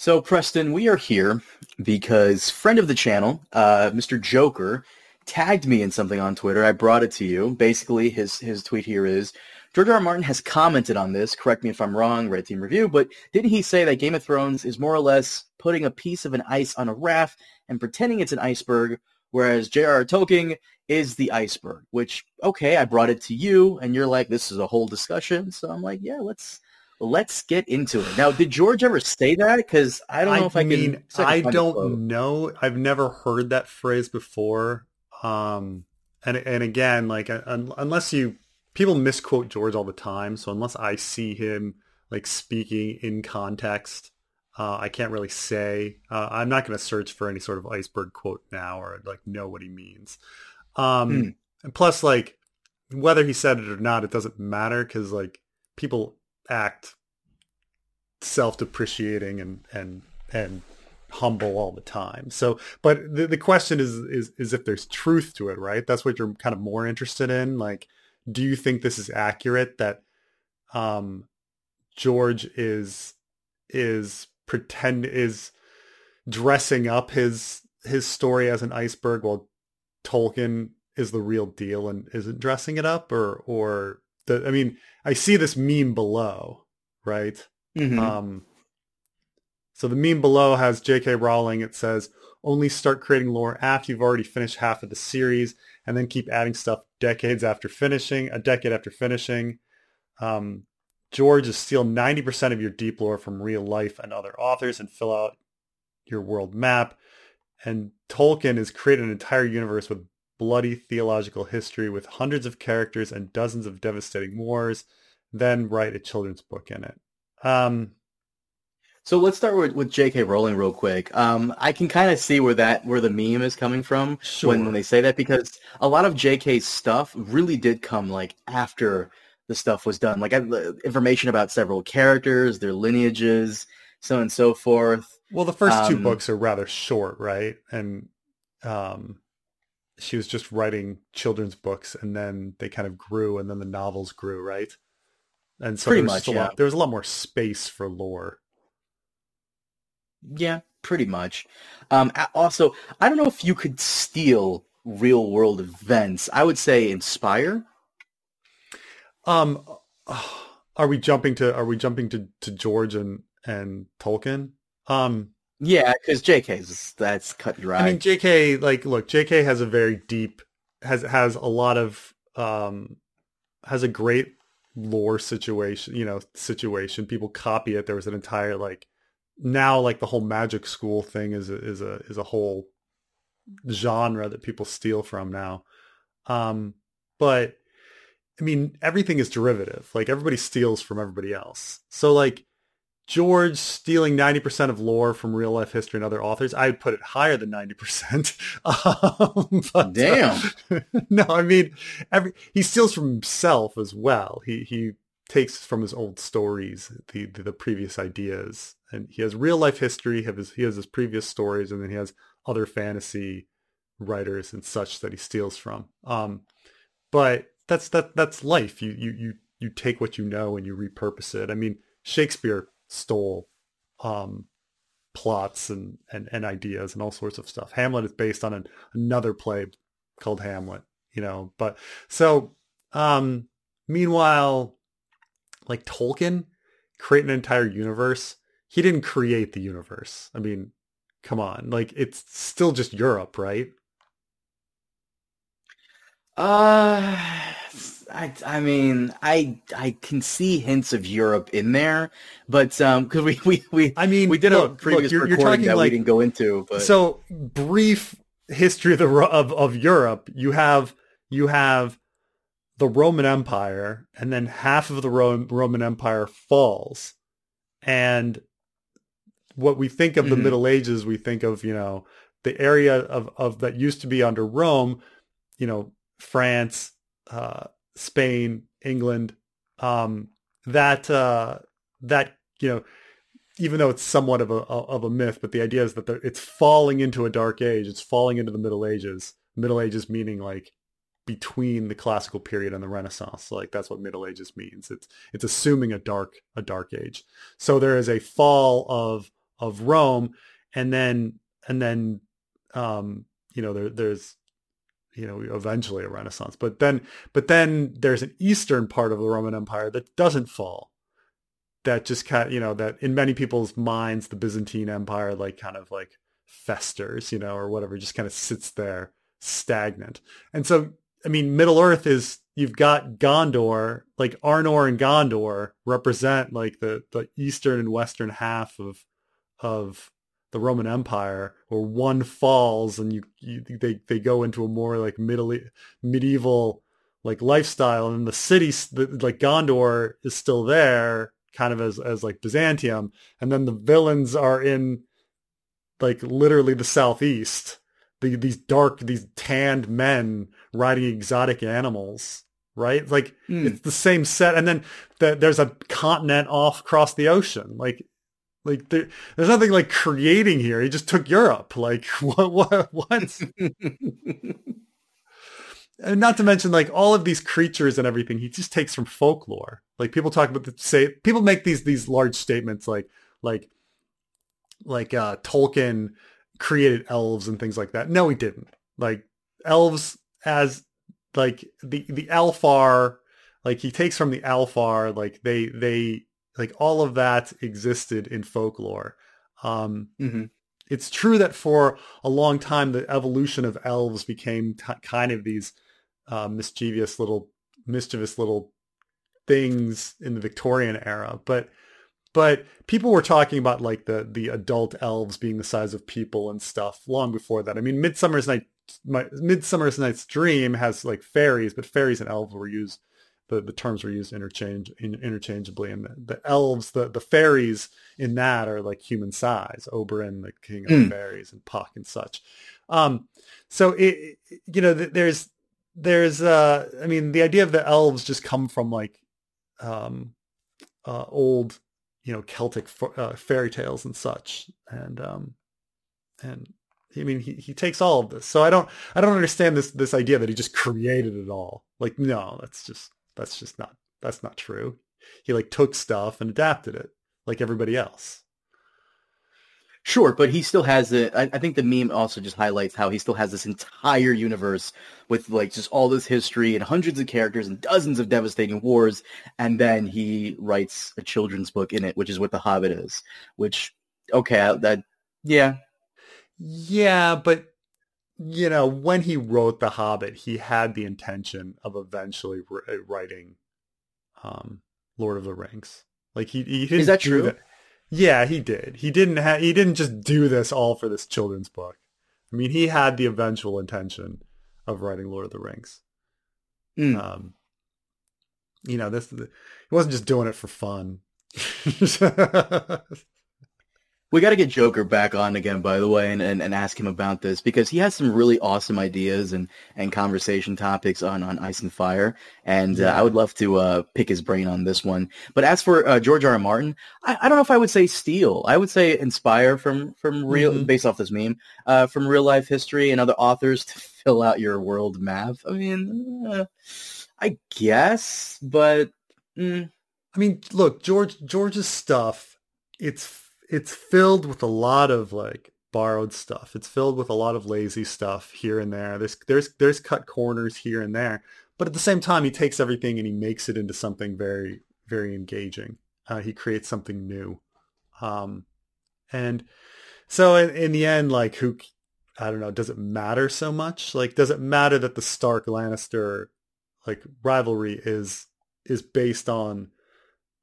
So, Preston, we are here because friend of the channel, uh, Mr. Joker, tagged me in something on Twitter. I brought it to you. Basically, his his tweet here is George R. R. Martin has commented on this. Correct me if I'm wrong, Red Team Review, but didn't he say that Game of Thrones is more or less putting a piece of an ice on a raft and pretending it's an iceberg, whereas J.R.R. Tolkien is the iceberg? Which, okay, I brought it to you, and you're like, this is a whole discussion. So I'm like, yeah, let's let's get into it. Now, did George ever say that? Because I don't know I if I mean, can. I don't know. I've never heard that phrase before. Um, and and again, like un- unless you people misquote George all the time, so unless I see him like speaking in context, uh, I can't really say. Uh, I'm not going to search for any sort of iceberg quote now or like know what he means. Um, Hmm. and plus, like whether he said it or not, it doesn't matter because like people act self-depreciating and and and humble all the time. So, but the, the question is, is, is if there's truth to it, right? That's what you're kind of more interested in. Like, do you think this is accurate that, um, George is, is pretend, is dressing up his, his story as an iceberg while Tolkien is the real deal and isn't dressing it up or, or the, I mean, I see this meme below, right? Mhm. Um, so the meme below has J.K. Rowling. It says, only start creating lore after you've already finished half of the series and then keep adding stuff decades after finishing, a decade after finishing. Um, George is steal 90% of your deep lore from real life and other authors and fill out your world map. And Tolkien has created an entire universe with bloody theological history with hundreds of characters and dozens of devastating wars, then write a children's book in it. Um, So let's start with, with J.K. Rowling real quick. Um, I can kind of see where that where the meme is coming from Sure. when, when they say that because a lot of J.K.'s stuff really did come like after the stuff was done, like I, information about several characters, their lineages, so on and so forth. Well, the first two Um, books are rather short, right? And um, she was just writing children's books, and then they kind of grew, and then the novels grew, right? And so Pretty much, a yeah. lot, there was a lot more space for lore. Yeah, pretty much. Um, also, I don't know if you could steal real world events. I would say inspire. Um, are we jumping to are we jumping to, to George and and Tolkien? Um, Yeah, because J.K.'s that's cut and dry. I mean, J.K. Like, look, J.K. has a very deep has has a lot of um has a great lore situation. You know, situation. People copy it. There was an entire like now like the whole magic school thing is a, is a is a whole genre that people steal from now. Um, but I mean, everything is derivative. Like everybody steals from everybody else. So like George stealing 90% of lore from real life history and other authors, I would put it higher than 90%. Um, but, uh, Damn. no, I mean, every, he steals from himself as well. He, he takes from his old stories, the, the, the previous ideas, and he has real life history. He has, he has his previous stories, and then he has other fantasy writers and such that he steals from. Um, but that's that that's life. You you you you take what you know and you repurpose it. I mean, Shakespeare stole um, plots and, and and ideas and all sorts of stuff. Hamlet is based on an, another play called Hamlet, you know. But so um, meanwhile, like Tolkien create an entire universe. He didn't create the universe. I mean, come on, like it's still just Europe, right? Uh, I, I mean, I I can see hints of Europe in there, but um, because we we we I mean, we did look, a previous look, you're, you're recording talking that like we didn't go into, but so brief history of the of of Europe. You have you have the Roman Empire, and then half of the Ro- Roman Empire falls, and what we think of the Mhm. Middle Ages, we think of you know the area of of that used to be under Rome, you know France, uh, Spain, England, um, that uh, that you know even though it's somewhat of a of a myth, but the idea is that it's falling into a dark age. It's falling into the Middle Ages. Middle Ages meaning like between the classical period and the Renaissance. Like that's what Middle Ages means. It's it's assuming a dark a dark age. So there is a fall of of Rome, and then and then um, you know there, there's you know eventually a Renaissance, but then but then there's an eastern part of the Roman Empire that doesn't fall. That just kind of, you know that in many people's minds the Byzantine Empire like kind of like festers, you know, or whatever, just kind of sits there stagnant. And so I mean, Middle Earth is you've got Gondor, like Arnor and Gondor represent like the the eastern and western half of of the Roman Empire, where one falls and you, you they they go into a more like middle medieval like lifestyle, and the city like Gondor is still there, kind of as as like Byzantium, and then the villains are in like literally the southeast the, these dark, these tanned men riding exotic animals, right? Like mm. it's the same set, and then the, there's a continent off across the ocean. Like, like there, there's nothing like creating here. He just took Europe. Like what? What? What? and not to mention like all of these creatures and everything. He just takes from folklore. Like people talk about the say people make these these large statements like like like uh Tolkien created elves and things like that. No, he didn't. Like elves as like the the Alfar, like he takes from the Alfar, like they they like all of that existed in folklore. Um, mm-hmm. It's true that for a long time the evolution of elves became t- kind of these uh, mischievous little mischievous little things in the Victorian era, but but people were talking about like the the adult elves being the size of people and stuff long before that. I mean, Midsummer's Night, my, Midsummer's Night's Dream has like fairies, but fairies and elves were used. The, the terms were used interchange in, interchangeably, and the, the, elves, the, the fairies in that are like human size. Oberon, the king of mm. fairies, and Puck and such. Um, so it, you know, there's there's uh, I mean, the idea of the elves just come from like um, uh, old you know Celtic uh, fairy tales and such, and um, and I mean he, he takes all of this. So I don't I don't understand this this idea that he just created it all. Like no, that's just that's just not that's not true. He like took stuff and adapted it like everybody else. Sure, but he still has it. I, I, think the meme also just highlights how he still has this entire universe with like just all this history and hundreds of characters and dozens of devastating wars, and then he writes a children's book in it, which is what The Hobbit is. Which, okay, that yeah, yeah, but you know, when he wrote The Hobbit, he had the intention of eventually writing um, Lord of the Rings. Like he, he is that true? That. Yeah, he did. He didn't have. He didn't just do this all for this children's book. I mean, he had the eventual intention of writing Lord of the Rings. Mm. Um, you know, this he wasn't just doing it for fun. We got to get Joker back on again, by the way, and, and, and ask him about this because he has some really awesome ideas and, and conversation topics on, on Ice and Fire. And yeah. uh, I would love to uh, pick his brain on this one. But as for uh, George R. R. Martin, I, I, don't know if I would say steal. I would say inspire from, from real, mm-hmm. based off this meme, uh, from real life history and other authors to fill out your world map. I mean, uh, I guess, but. Mm. I mean, look, George George's stuff, it's it's filled with a lot of like borrowed stuff. It's filled with a lot of lazy stuff here and there. There's there's there's cut corners here and there, but at the same time, he takes everything and he makes it into something very very engaging. Uh, he creates something new, um, and so in, in the end, like who I don't know, does it matter so much? Like, does it matter that the Stark Lannister like rivalry is is based on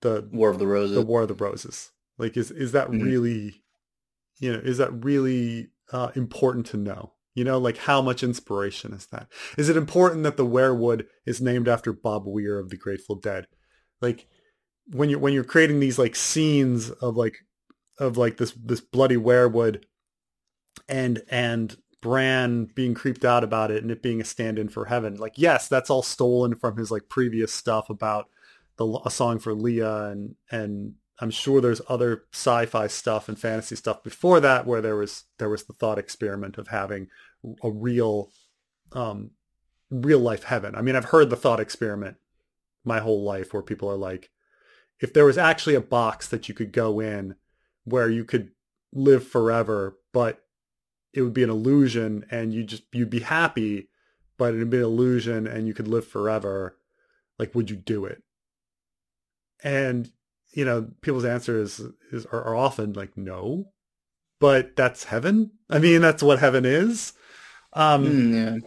the War of the Roses? The War of the Roses. Like, is is that mm-hmm. really, you know, is that really uh, important to know? You know, like how much inspiration is that? Is it important that the weirwood is named after Bob Weir of the Grateful Dead? Like when you're when you're creating these like scenes of like of like this this bloody weirwood and and Bran being creeped out about it and it being a stand-in for heaven. Like, yes, that's all stolen from his like previous stuff about the a song for Lya and and I'm sure there's other sci-fi stuff and fantasy stuff before that where there was there was the thought experiment of having a real um, real life heaven. I mean, I've heard the thought experiment my whole life where people are like if there was actually a box that you could go in where you could live forever, but it would be an illusion and you just you'd be happy, but it'd be an illusion and you could live forever, like would you do it? And you know, people's answer is is are, are often like no, but that's heaven. I mean, that's what heaven is. Um, Mm, yeah.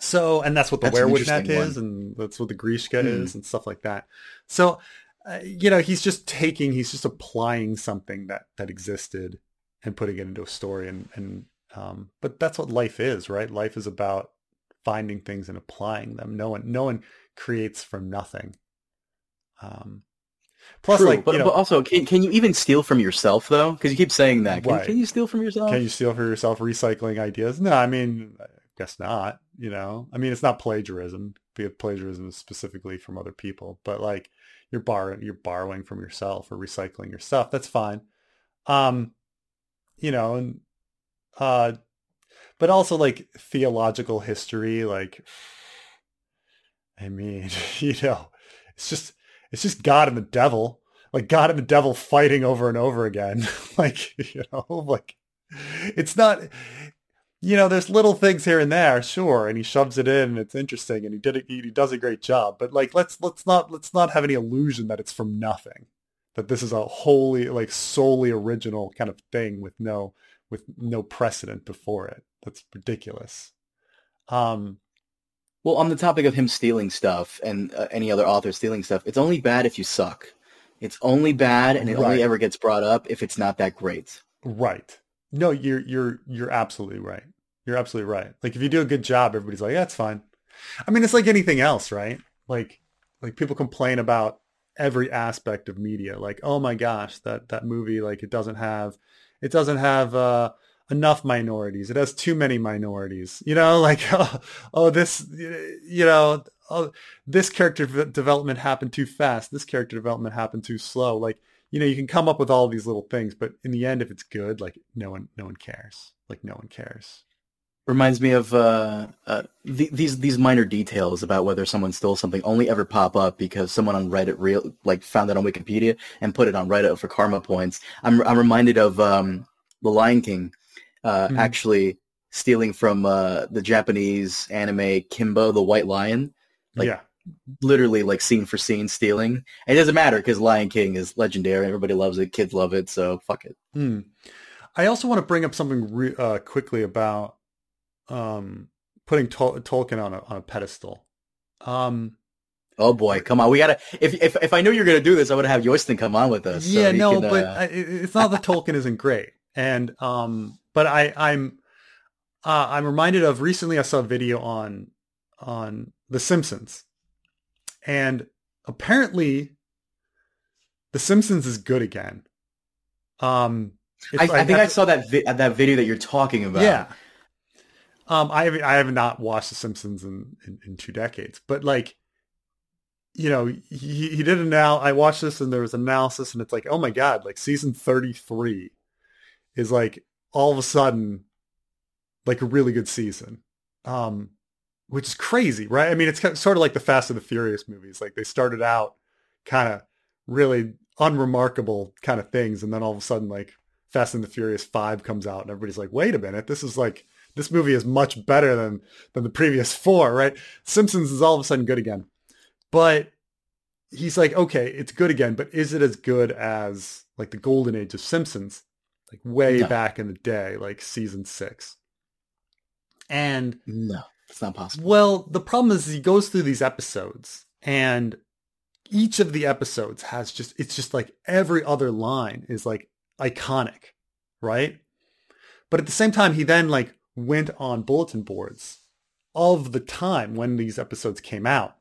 so, and that's what the That's weirwood net is, and that's what the Greeshka Hmm. is, and stuff like that. So, uh, you know, he's just taking, he's just applying something that that existed and putting it into a story, and and um, but that's what life is, right? Life is about finding things and applying them. No one, no one creates from nothing. Um, plus, True, like, but, you know, but also, can, can you even steal from yourself though? Because you keep saying that. Can, Right. can you steal from yourself? Can you steal for yourself recycling ideas? No, I mean, I guess not. You know, I mean, it's not plagiarism because plagiarism is specifically from other people, but like you're borrowing, you're borrowing from yourself or recycling your stuff. That's fine. Um, you know, and uh, but also like theological history, like, I mean, you know, it's just it's just God and the devil, like God and the devil fighting over and over again, like you know, like it's not you know there's little things here and there sure and he shoves it in and it's interesting and he did it he does a great job but like let's let's not let's not have any illusion that it's from nothing that this is a wholly like solely original kind of thing with no with no precedent before it. That's ridiculous. Um Well, on the topic of him stealing stuff and uh, any other author stealing stuff, it's only bad if you suck. It's only bad, and it Right. only ever gets brought up if it's not that great. right no you're you're you're absolutely right you're absolutely right like if you do a good job everybody's like yeah it's fine i mean it's like anything else right like like people complain about every aspect of media like oh my gosh that that movie like it doesn't have it doesn't have uh enough minorities. It has too many minorities you know like oh, oh this you know oh this character development happened too fast. This character development happened too slow. Like you know you can come up with all these little things but in the end if it's good like no one no one cares. Like no one cares. Reminds me of uh, uh, th- these these minor details about whether someone stole something only ever pop up because someone on Reddit real like found it on Wikipedia and put it on Reddit for karma points. I'm I'm reminded of um, the Lion King uh, Mhm. actually stealing from uh, the Japanese anime Kimba the White Lion. Like, yeah literally like scene for scene stealing. And it doesn't matter because Lion King is legendary. Everybody loves it. Kids love it. So fuck it. Hmm. I also want to bring up something re- uh, quickly about um, putting Tol- Tolkien on a, on a pedestal. Um, Oh boy, come on. We gotta. If if if I knew you were gonna do this, I would have Yoiston come on with us. yeah, he no, can, but uh, I, it's not that Tolkien isn't great, and um, but I I'm uh, I'm reminded of recently I saw a video on on The Simpsons, and apparently, The Simpsons is good again. Um, I, I think I saw that vi- that video that you're talking about. Yeah. Um, I have I have not watched The Simpsons in, in, in two decades, but like, you know, he, he did an now. I watched this and there was analysis, and it's like, oh my god, like season thirty three is like all of a sudden like a really good season, um, which is crazy, right? I mean, it's sort of like the Fast and the Furious movies. Like they started out kind of really unremarkable kind of things, and then all of a sudden, like Fast and the Furious Five comes out, and everybody's like, wait a minute, this is like this movie is much better than than the previous four, right? Simpsons is all of a sudden good again. But he's like, okay, it's good again, but is it as good as like the golden age of Simpsons, like way No. back in the day, like season six? And No, it's not possible. well, the problem is he goes through these episodes and each of the episodes has just it's just like every other line is like iconic, right? But at the same time he then like went on bulletin boards of the time when these episodes came out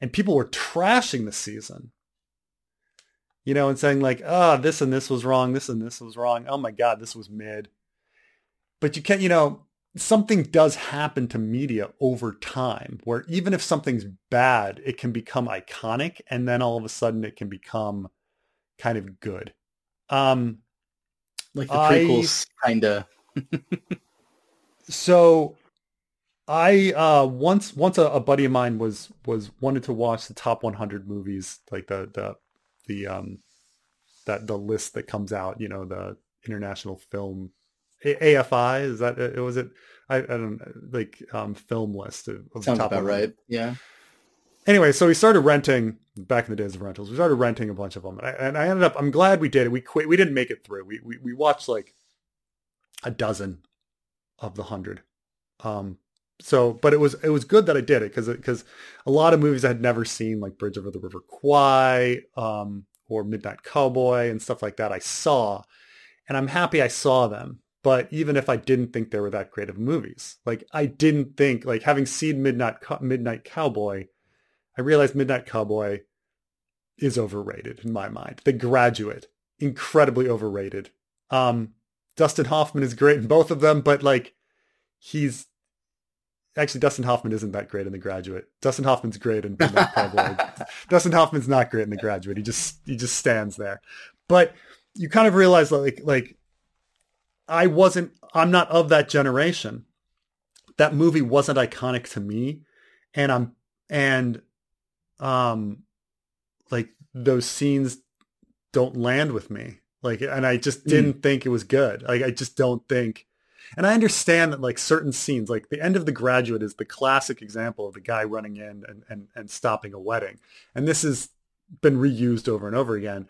and people were trashing the season. You know, and saying like, "Ah, this and this was wrong, this and this was wrong. Oh my god, this was mid." But you can't, you know, something does happen to media over time where even if something's bad, it can become iconic and then all of a sudden it can become kind of good. Um, Like the prequels, kind of. so I uh, once once a, a buddy of mine was was wanted to watch the top 100 movies, like the the the um that the list that comes out, you know, the international film A- AFI is that it was it I, I don't like um film list of, of Sounds top about 100. right. Yeah. anyway, so we started renting back in the days of rentals. We started renting a bunch of them, and I, and I ended up. I'm glad we did it. We quit. We didn't make it through. We we, we watched like a dozen of the hundred. Um. So, but it was it was good that I did it because because a lot of movies I had never seen, like Bridge over the River Kwai, um, or Midnight Cowboy and stuff like that, I saw, and I'm happy I saw them. But even if I didn't think they were that great of movies, like I didn't think like having seen Midnight Midnight Cowboy, I realized Midnight Cowboy is overrated in my mind. The Graduate, incredibly overrated. Um, Dustin Hoffman is great in both of them, but like he's actually Dustin Hoffman isn't that great in The Graduate. Dustin Hoffman's great in Midnight. Dustin Hoffman's not great in The Graduate. He just he just stands there. But you kind of realize like like I wasn't I'm not of that generation. That movie wasn't iconic to me and I'm and um like those scenes don't land with me. Like and I just didn't think it was good. Like I just don't think and I understand that like certain scenes, like the end of The Graduate is the classic example of the guy running in and, and, and stopping a wedding. And this has been reused over and over again.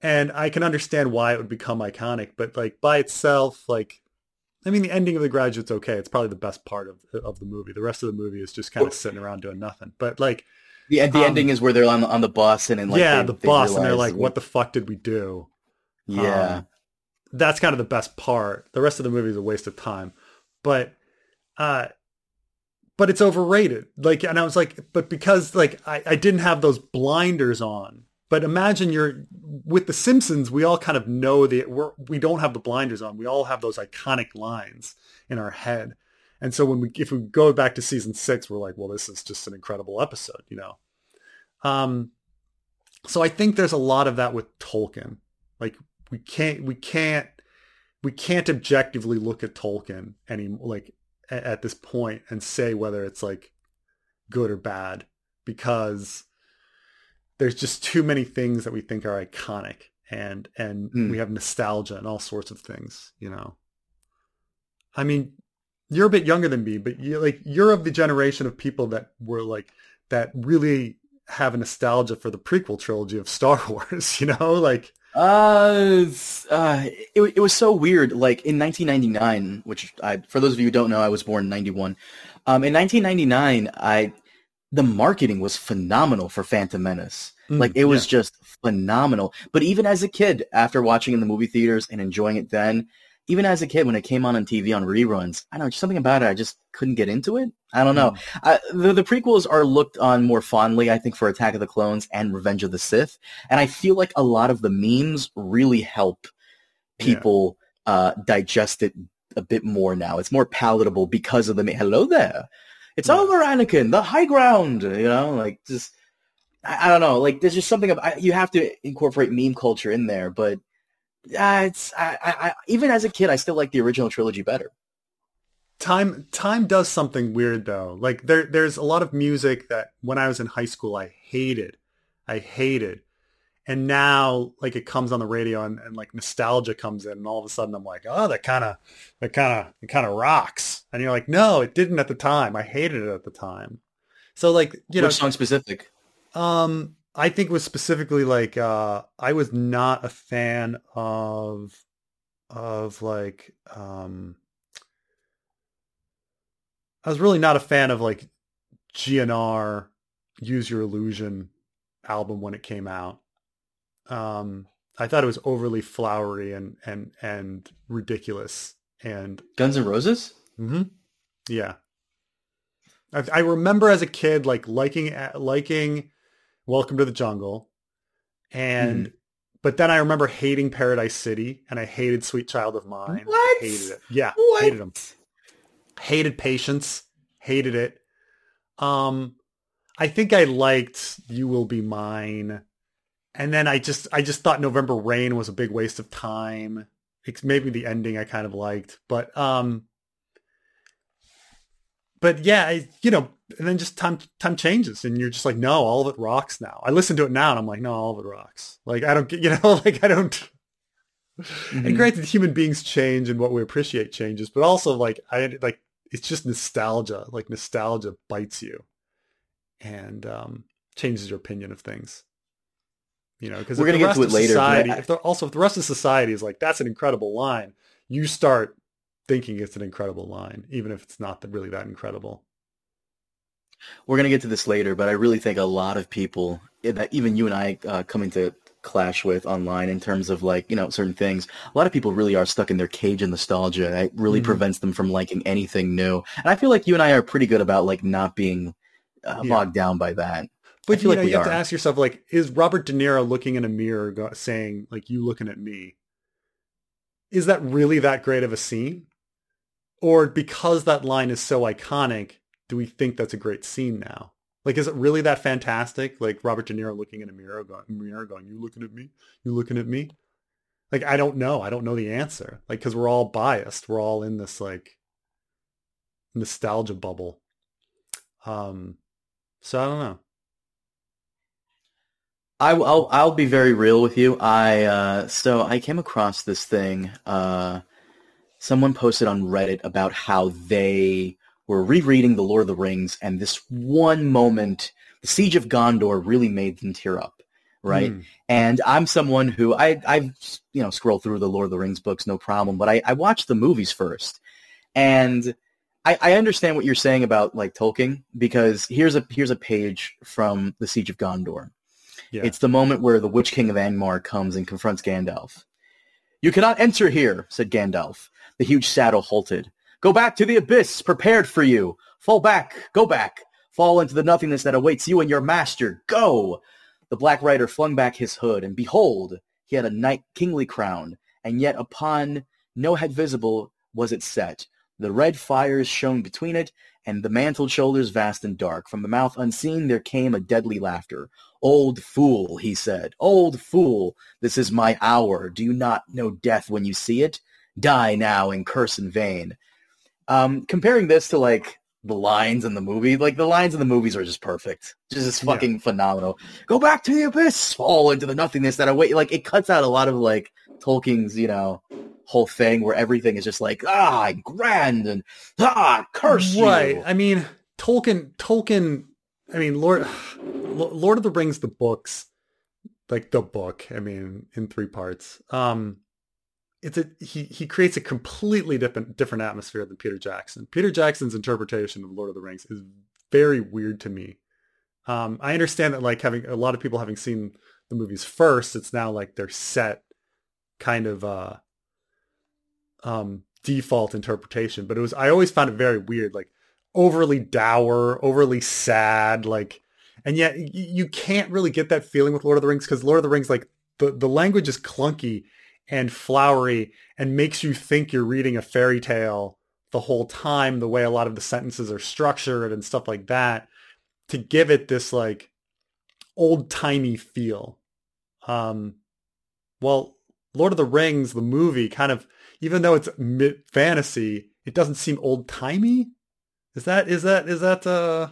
And I can understand why it would become iconic, but like by itself, like, I mean, the ending of The Graduate's okay. It's probably the best part of, of the movie. The rest of the movie is just kind of sitting around doing nothing. But like, The, the Um, ending is where they're on the, on the bus and then like yeah, they- the bus, and they're like, what the fuck did we do? Yeah. Um, that's kind of the best part. The rest of the movie is a waste of time, but uh, but it's overrated. Like, and I was like, but because like I, I didn't have those blinders on. But imagine you're with the Simpsons. We all kind of know the we're, we don't have the blinders on. We all have those iconic lines in our head. And so when we if we go back to season six, we're like, well, this is just an incredible episode, you know. Um, so I think there's a lot of that with Tolkien. Like we can't we can't we can't objectively look at Tolkien any like at this point and say whether it's like good or bad because there's just too many things that we think are iconic and and Hmm. we have nostalgia and all sorts of things, you know. I mean, you're a bit younger than me, but you like you're of the generation of people that were like that really have a nostalgia for the prequel trilogy of Star Wars, you know, like Uh, uh, it, it was so weird. Like in 1999, which I, for those of you who don't know, I was born in 91. Um, in 1999, I, the marketing was phenomenal for Phantom Menace. Mm, like it was yeah. just phenomenal. But even as a kid, after watching in the movie theaters and enjoying it then, even as a kid, when it came on on TV on reruns, I don't know, just something about it, I just couldn't get into it. I don't know. I, the, the prequels are looked on more fondly, I think, for Attack of the Clones and Revenge of the Sith. And I feel like a lot of the memes really help Yeah. people uh, digest it a bit more now. It's more palatable because of the me- hello there. It's Yeah. over, Anakin. The high ground. You know, like just I, I don't know. Like there's just something of I, you have to incorporate meme culture in there, but uh, it's I, I even as a kid, I still like the original trilogy better. Time time does something weird though. Like there there's a lot of music that when I was in high school I hated. I hated. And now like it comes on the radio and, and like nostalgia comes in and all of a sudden I'm like, oh that kinda that kinda it kinda rocks. And you're like, no, it didn't at the time. I hated it at the time. So like, you know, Which song specific? um, I think it was specifically like uh, I was not a fan of of like um, I was really not a fan of like GNR Use Your Illusion album when it came out. Um, I thought it was overly flowery and and and ridiculous and Guns N' Roses. hmm Yeah. I, I remember as a kid, like liking, liking Welcome to the Jungle. And, but then I remember hating Paradise City and I hated Sweet Child of Mine. What? I hated it. Yeah. What? Hated them. Hated Patience. Hated it. Um, I think I liked You Will Be Mine. And then I just, I just thought November Rain was a big waste of time. It's maybe the ending I kind of liked, but, um, but yeah, I, you know, and then just time time changes, and you're just like, no, all of it rocks now. I listen to it now, and I'm like, no, all of it rocks. Like I don't get, you know, like I don't. Mm-hmm. And granted, human beings change and what we appreciate changes, but also like I like it's just nostalgia. Like nostalgia bites you and um, changes your opinion of things. You know, because we're going to get to it later. Society, I... if also, if the rest of society is like, that's an incredible line, you start thinking it's an incredible line, even if it's not really that incredible. We're going to get to this later, but I really think a lot of people eh, that even you and I uh, come into clash with online in terms of like you know certain things a lot of people really are stuck in their cage of nostalgia it really mm-hmm. prevents them from liking anything new and i feel like you and i are pretty good about like not being uh, yeah. bogged down by that but you, like know, you have to ask yourself, like, is Robert De Niro looking in a mirror go- saying, like, you looking at me? Is that really that great of a scene? Or because that line is so iconic, do we think that's a great scene now? Like, is it really that fantastic? Like Robert De Niro looking in a mirror, going, mirror going, you looking at me? You looking at me? Like, I don't know. I don't know the answer. Like, because we're all biased. We're all in this like nostalgia bubble. Um, so I don't know. I, will I'll be very real with you. I uh, so I came across this thing. Uh, someone posted on Reddit about how they were rereading The Lord of the Rings, and this one moment, the Siege of Gondor, really made them tear up. Right, mm. and I'm someone who I I you know scroll through the Lord of the Rings books no problem, but I I watched the movies first, and I, I understand what you're saying about like Tolkien because here's a here's a page from the Siege of Gondor yeah. It's the moment where the Witch King of Angmar comes and confronts Gandalf. You cannot enter here, said Gandalf. The huge saddle halted. Go back to the abyss, prepared for you. Fall back, go back. Fall into the nothingness that awaits you and your master. Go! The Black Rider flung back his hood, and behold, he had a knight kingly crown, and yet upon no head visible was it set. The red fires shone between it, and the mantled shoulders vast and dark. From the mouth unseen there came a deadly laughter. Old fool, he said. Old fool, this is my hour. Do you not know death when you see it? Die now and curse in vain. Um, comparing this to like the lines in the movie, like the lines in the movies are just perfect. Just fucking yeah. phenomenal. Go back to the abyss, fall into the nothingness that await. Like it cuts out a lot of like Tolkien's, you know, whole thing where everything is just like ah grand and ah curse right. You. I mean, Tolkien Tolkien I mean, Lord, Lord of the Rings, the books, like the book. I mean, in three parts. Um, it's a he he creates a completely different different atmosphere than Peter Jackson. Peter Jackson's interpretation of Lord of the Rings is very weird to me. Um, I understand that like having a lot of people having seen the movies first, it's now like their set kind of uh, um, default interpretation. But it was I always found it very weird. Like overly dour, overly sad, like, and yet you can't really get that feeling with Lord of the Rings because Lord of the Rings, like, the, the language is clunky and flowery and makes you think you're reading a fairy tale the whole time, the way a lot of the sentences are structured and stuff like that, to give it this, like, old-timey feel. Um, well, Lord of the Rings, the movie, kind of, even though it's fantasy, it doesn't seem old-timey is that is that is that uh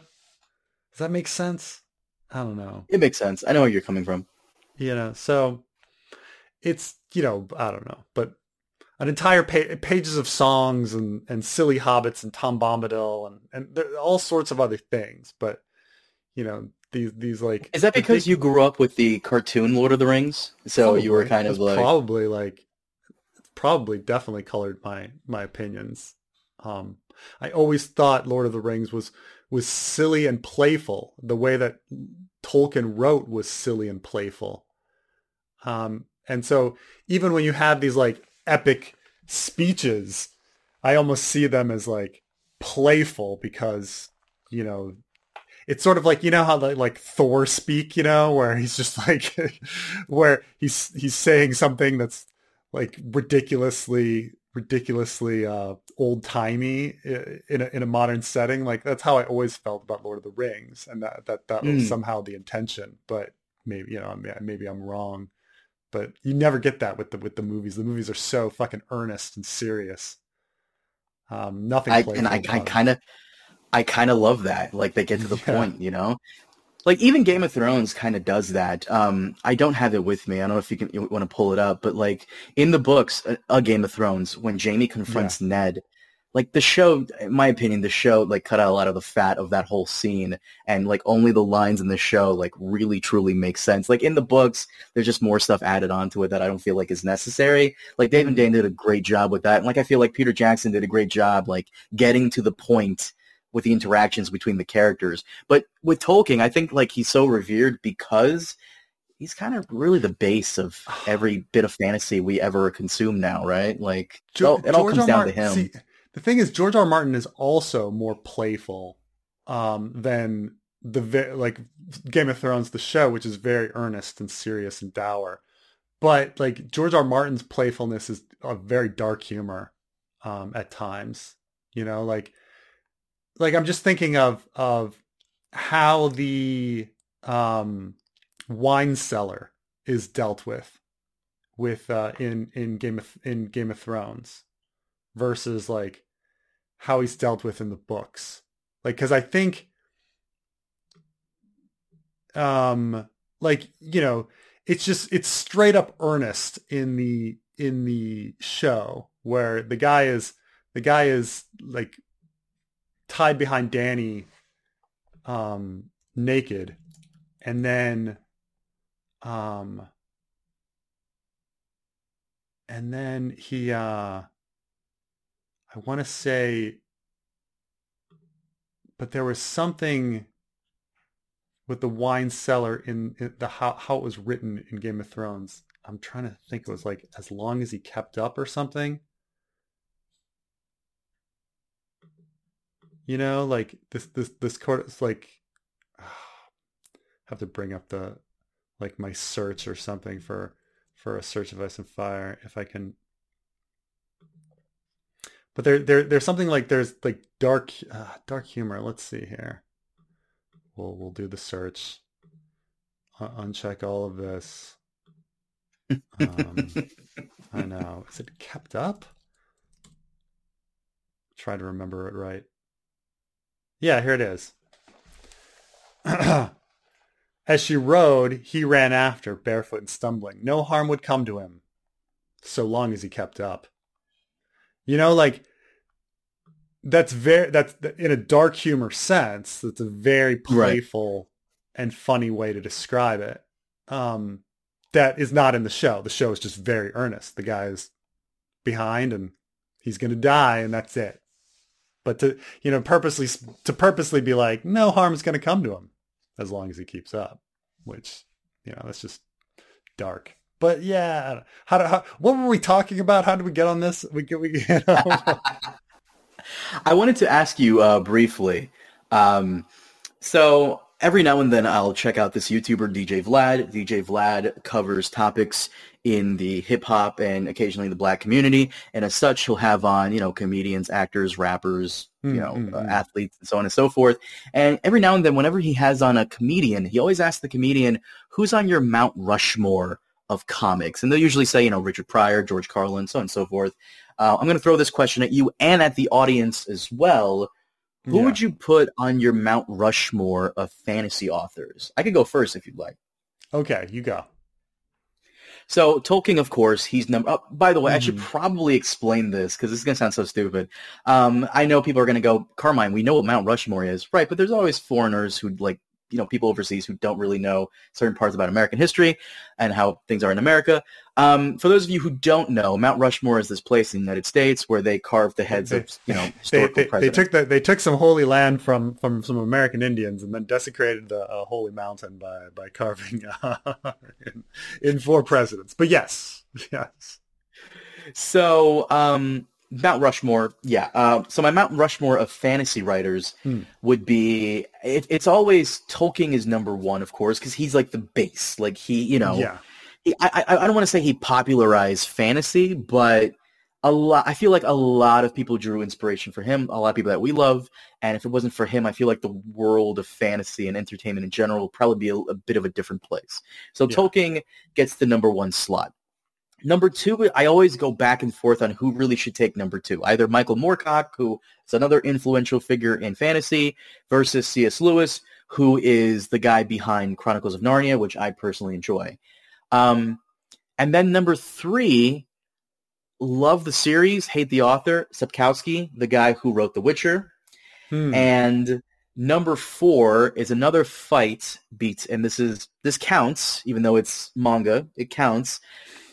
does that make sense? I don't know. It makes sense. I know where you're coming from. You know, so it's you know I don't know, but an entire pa- pages of songs and and silly hobbits and Tom Bombadil and and there, all sorts of other things, but you know these these like is that because you grew up with the cartoon Lord of the Rings, so probably, you were kind of like probably like probably definitely colored my my opinions. Um, I always thought Lord of the Rings was was silly and playful. The way that Tolkien wrote was silly and playful. Um, and so even when you have these like epic speeches, I almost see them as like playful because, you know, it's sort of like you know how like, like Thor speak, you know, where he's just like where he's he's saying something that's like ridiculously ridiculously uh, old timey in a, in a modern setting. Like that's how I always felt about Lord of the Rings, and that that that mm. was somehow the intention. But maybe you know maybe I'm wrong, but you never get that with the with the movies. The movies are so fucking earnest and serious. Um, nothing. I, and I, I kind of, I kind of love that. Like they get to the yeah. point, you know. like even Game of Thrones kind of does that. Um, I don't have it with me. I don't know if you can you want to pull it up, but like in the books, a, a Game of Thrones, when Jaime confronts yeah. Ned, like the show, in my opinion, the show like cut out a lot of the fat of that whole scene, and like only the lines in the show like really truly make sense. Like in the books, there's just more stuff added onto it that I don't feel like is necessary. Like David Dane did a great job with that, and like I feel like Peter Jackson did a great job like getting to the point with the interactions between the characters. But with Tolkien, I think like he's so revered because he's kind of really the base of every bit of fantasy we ever consume now, right? Like George, it all comes down to him. See, the thing is, George R. R. Martin is also more playful um, than the like Game of Thrones, the show, which is very earnest and serious and dour. But like George R. R. Martin's playfulness is a very dark humor um, at times. You know, like like I'm just thinking of of how the um, wine seller is dealt with with uh, in in Game of in Game of Thrones versus like how he's dealt with in the books. Like, cause I think, um, like, you know, it's just, it's straight up earnest in the, in the show where the guy is, the guy is like tied behind Dany, um, naked. And then, um, and then he, uh, I want to say, but there was something with the wine seller in, in, the how, how it was written in Game of Thrones. I'm trying to think it was like as long as he kept up or something. You know, like this this this court is like have to bring up the like my search or something for for a search of ice and fire if I can but there, there, there's something like there's like dark, uh, dark humor. Let's see here. We'll we'll do the search. Uh, uncheck all of this. Um, I know. Is it kept up? Try to remember it right. Yeah, here it is. As she rode, he ran after, barefoot and stumbling. No harm would come to him, so long as he kept up. You know, like that's very that's in a dark humor sense. That's a very playful right. and funny way to describe it. Um, that is not in the show. The show is just very earnest. The guy is behind and he's going to die, and that's it. But to you know purposely to purposely be like no harm is going to come to him as long as he keeps up, which you know that's just dark. But yeah, how, do, how what were we talking about? How did we get on this? We get we. You know, I wanted to ask you uh, briefly. Um, so every now and then I'll check out this YouTuber, DJ Vlad. DJ Vlad covers topics in the hip hop and occasionally the black community. And as such, he'll have on, you know, comedians, actors, rappers, you know, mm-hmm. uh, athletes, and so on and so forth. And every now and then, whenever he has on a comedian, he always asks the comedian, who's on your Mount Rushmore of comics? And they'll usually say, you know, Richard Pryor, George Carlin, so on and so forth. Uh, I'm going to throw this question at you and at the audience as well. Who yeah. would you put on your Mount Rushmore of fantasy authors? I could go first if you'd like. Okay, you go. So Tolkien, of course, he's number. Oh, by the way, mm. I should mm-hmm. probably explain this because this is going to sound so stupid. Um, I know people are going to go, Carmine, we know what Mount Rushmore is, right? But there's always foreigners who like you know people overseas who don't really know certain parts about American history and how things are in America. Um, for those of you who don't know, Mount Rushmore is this place in the United States where they carved the heads they, of you know historical they, they, presidents. They took the, they took some holy land from from some American Indians and then desecrated the uh, holy mountain by by carving uh, in, in four presidents. But yes, yes. So um, Mount Rushmore, yeah. Uh, so my Mount Rushmore of fantasy writers hmm. would be. It, it's always Tolkien is number one, of course, because he's like the base. Like he, you know, yeah. He, I, I, I don't want to say he popularized fantasy, but a lot. I feel like a lot of people drew inspiration for him. A lot of people that we love, and if it wasn't for him, I feel like the world of fantasy and entertainment in general would probably be a, a bit of a different place. So yeah. Tolkien gets the number one slot. Number two, I always go back and forth on who really should take number two. Either Michael Moorcock, who is another influential figure in fantasy, versus C.S. Lewis, who is the guy behind Chronicles of Narnia, which I personally enjoy. Um, and then number three, love the series, hate the author, Sapkowski, the guy who wrote The Witcher. Hmm. And number four is another fight beat, and this is this counts, even though it's manga, it counts,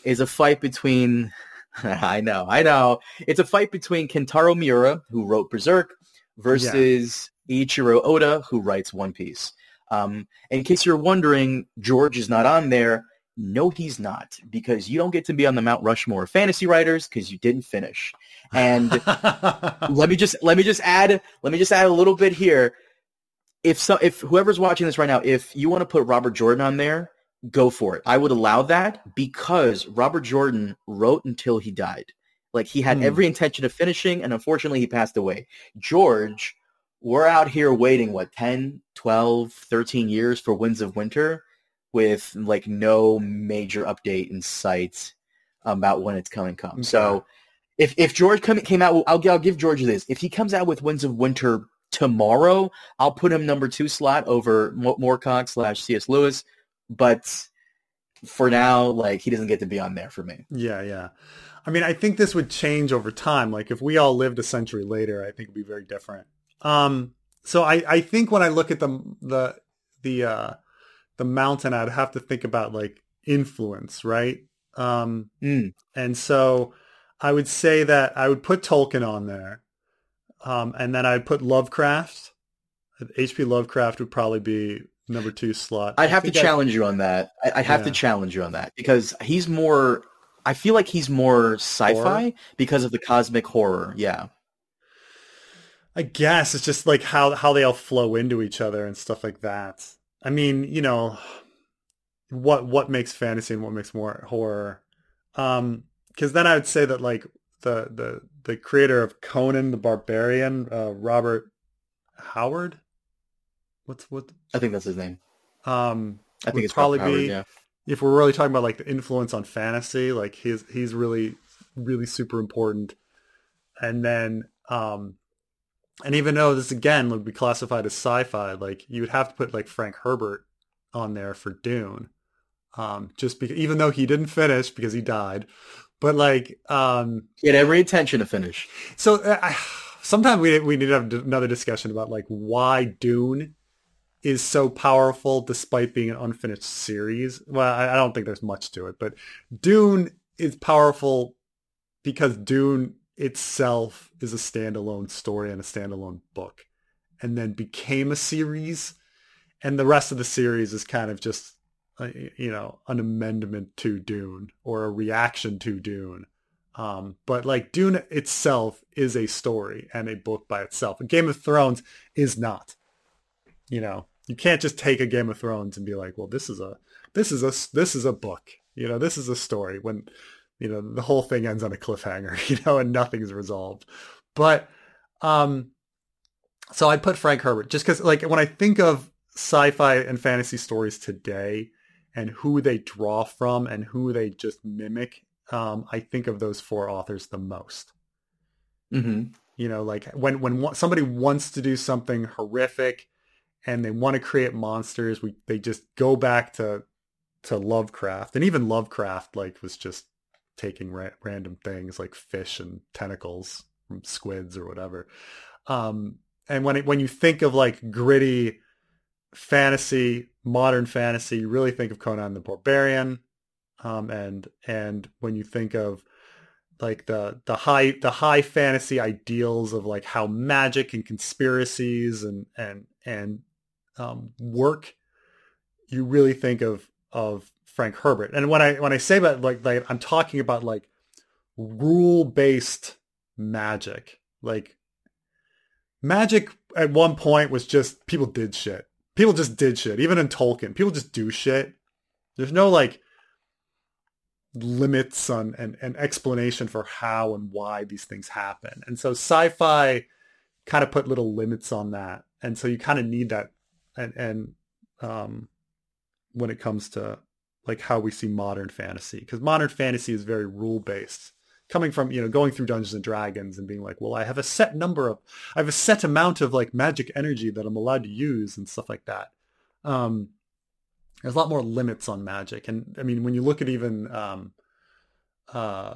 is a fight between I know, I know. It's a fight between Kentaro Miura, who wrote Berserk, versus Eiichiro Oda, who writes One Piece. Um, in case you're wondering, George is not on there. No, he's not, because you don't get to be on the Mount Rushmore of fantasy writers because you didn't finish. And let me just let me just add let me just add a little bit here. If so, if whoever's watching this right now, if you want to put Robert Jordan on there, go for it. I would allow that because Robert Jordan wrote until he died. Like he had Hmm. every intention of finishing, and unfortunately, he passed away. George, we're out here waiting what 10, 12, 13 years for Winds of Winter, with like no major update in sight about when it's coming. Come so. If if George come, came out, I'll I'll give George this. If he comes out with Winds of Winter tomorrow, I'll put him number two slot over Mo- Moorcock slash C.S. Lewis. But for now, like he doesn't get to be on there for me. Yeah, yeah. I mean, I think this would change over time. Like if we all lived a century later, I think it'd be very different. Um, so I, I think when I look at the the the uh, the mountain, I'd have to think about like influence, right? Um, Mm. and so I would say that I would put Tolkien on there, um, and then I'd put Lovecraft. H.P. Lovecraft would probably be number two slot. I'd have to think I- challenge you on that. I- I'd have to challenge you on that because he's more. I feel like he's more sci-fi Horror? because of the cosmic horror. Yeah. I guess it's just like how how they all flow into each other and stuff like that. I mean, you know, what what makes fantasy and what makes more horror? Um, because then I would say that like the the the creator of Conan the Barbarian, uh, Robert Howard. What's what? I think that's his name. Um, I think it's probably probably be- yeah. if we're really talking about like the influence on fantasy, like he's he's really really super important. And then um and even though this again would be classified as sci-fi, like you would have to put like Frank Herbert on there for Dune. Um just because even though he didn't finish because he died. But like um He had every intention to finish. so uh, sometimes we we need to have another discussion about like why Dune is so powerful despite being an unfinished series. Well, I, I don't think there's much to it, but Dune is powerful because Dune itself is a standalone story and a standalone book, and then became a series, and the rest of the series is kind of just uh, you know an amendment to Dune or a reaction to Dune. Um, but like Dune itself is a story and a book by itself. And Game of Thrones is not. You know, you can't just take a Game of Thrones and be like, well, this is a this is a this is a book. You know, this is a story when you know the whole thing ends on a cliffhanger. You know, and nothing's resolved. But um, so I put Frank Herbert just because like when I think of sci-fi and fantasy stories today and who they draw from and who they just mimic um, I think of those four authors the most. hmm You know, like when when somebody wants to do something horrific and they want to create monsters, we they just go back to to Lovecraft, and even Lovecraft like was just taking ra- random things like fish and tentacles from squids or whatever. Um, and when it, when you think of like gritty fantasy, modern fantasy, you really think of Conan the Barbarian. Um, and and when you think of like the the high the high fantasy ideals of like how magic and conspiracies and and and um, work, you really think of of Frank Herbert. And when I when I say that like like I'm talking about like rule based magic, like magic at one point was just people did shit. People just did shit. Even in Tolkien, people just do shit. There's no like limits on and, an explanation for how and why these things happen. And so sci-fi kind of put little limits on that. And so you kind of need that and and um when it comes to like how we see modern fantasy because modern fantasy is very rule based coming from you know going through Dungeons and Dragons and being like, well, I have a set number of, I have a set amount of like magic energy that I'm allowed to use and stuff like that. Um, there's a lot more limits on magic, and I mean when you look at even um, uh,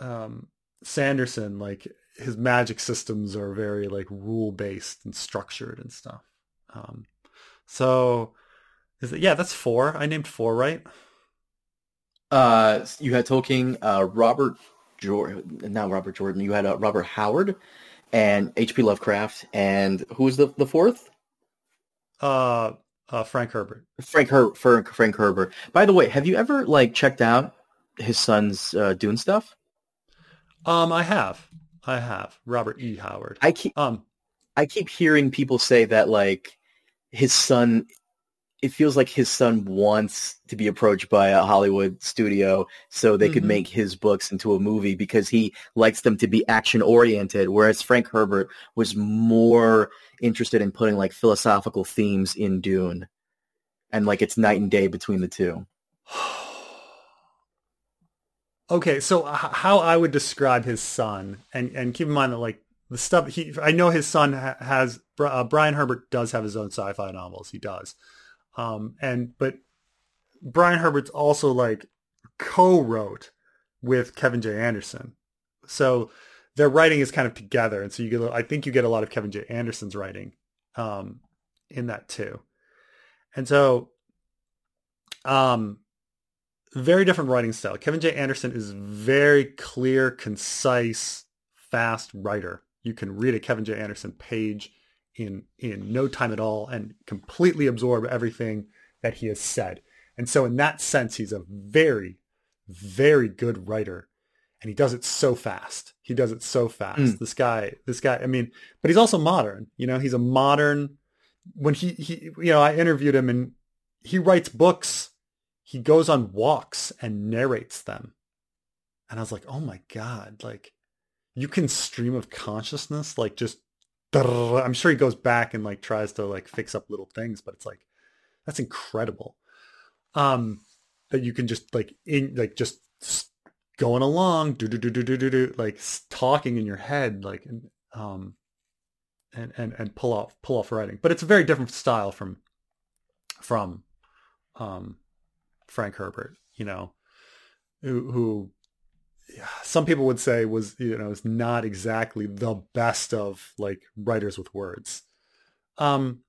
um, Sanderson, like his magic systems are very like rule based and structured and stuff. Um, so is it? Yeah, that's four. I named four, right? Uh, you had Tolkien, uh, Robert Jordan, not Robert Jordan. You had uh, Robert Howard and H.P. Lovecraft, and who was the the fourth? Uh, uh, Frank Herbert. Frank Her- Frank, Frank Herbert. By the way, have you ever like checked out his son's uh, Dune stuff? Um, I have, I have Robert E. Howard. I keep Um, I keep hearing people say that like his son it feels like his son wants to be approached by a Hollywood studio so they could Mhm. make his books into a movie because he likes them to be action oriented whereas Frank Herbert was more interested in putting like philosophical themes in Dune and like it's night and day between the two. okay, so h- how I would describe his son, and and keep in mind that like the stuff he, I know his son ha- has uh, Brian Herbert does have his own sci-fi novels. He does, um, and but Brian Herbert's also like co-wrote with Kevin J. Anderson, so their writing is kind of together, and so you get I think you get a lot of Kevin J. Anderson's writing um, in that too, and so um very different writing style. Kevin J. Anderson is very clear, concise, fast writer. You can read a Kevin J. Anderson page in in no time at all and completely absorb everything that he has said. And so in that sense, he's a very, very good writer. And he does it so fast. He does it so fast. Mm. This guy, this guy, I mean, but he's also modern. You know, he's a modern when he, he you know, I interviewed him and he writes books he goes on walks and narrates them. And I was like, oh my God, like you can stream of consciousness, like just, I'm sure he goes back and like tries to like fix up little things, but it's like, that's incredible. Um, that you can just like in, like just going along, do, do, do, do, do, do, like talking in your head, like, and, um, and, and, and pull off, pull off writing, but it's a very different style from, from, um, Frank Herbert, you know, who, who some people would say was, you know, is not exactly the best of like writers with words. Um,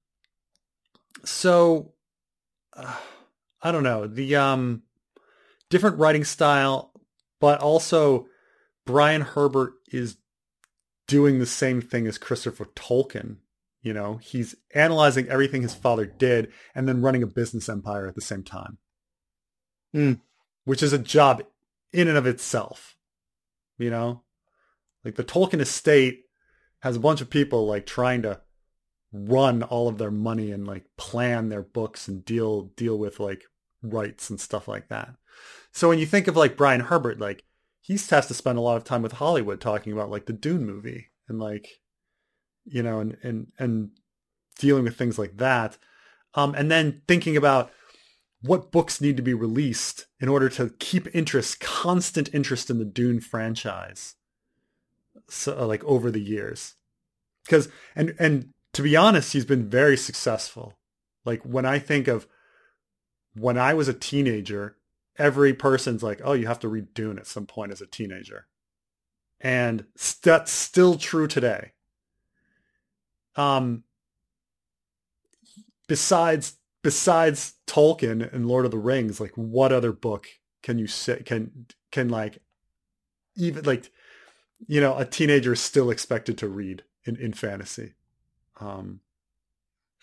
so uh, I don't know the, um, different writing style, but also Brian Herbert is doing the same thing as Christopher Tolkien. You know, he's analyzing everything his father did and then running a business empire at the same time Mm. which is a job in and of itself. You know, like the Tolkien estate has a bunch of people like trying to run all of their money and like plan their books and deal deal with like rights and stuff like that. So when you think of like Brian Herbert, like he's has to spend a lot of time with Hollywood talking about like the Dune movie and like you know and and and dealing with things like that. Um, and then thinking about what books need to be released in order to keep interest, constant interest in the Dune franchise. So uh, like over the years. Cause, and, and to be honest, he's been very successful. Like when I think of when I was a teenager, every person's like, oh, you have to read Dune at some point as a teenager. And that's still true today. Um, besides besides Tolkien and Lord of the Rings, like what other book can you say can can like even like you know a teenager is still expected to read in in fantasy? Um,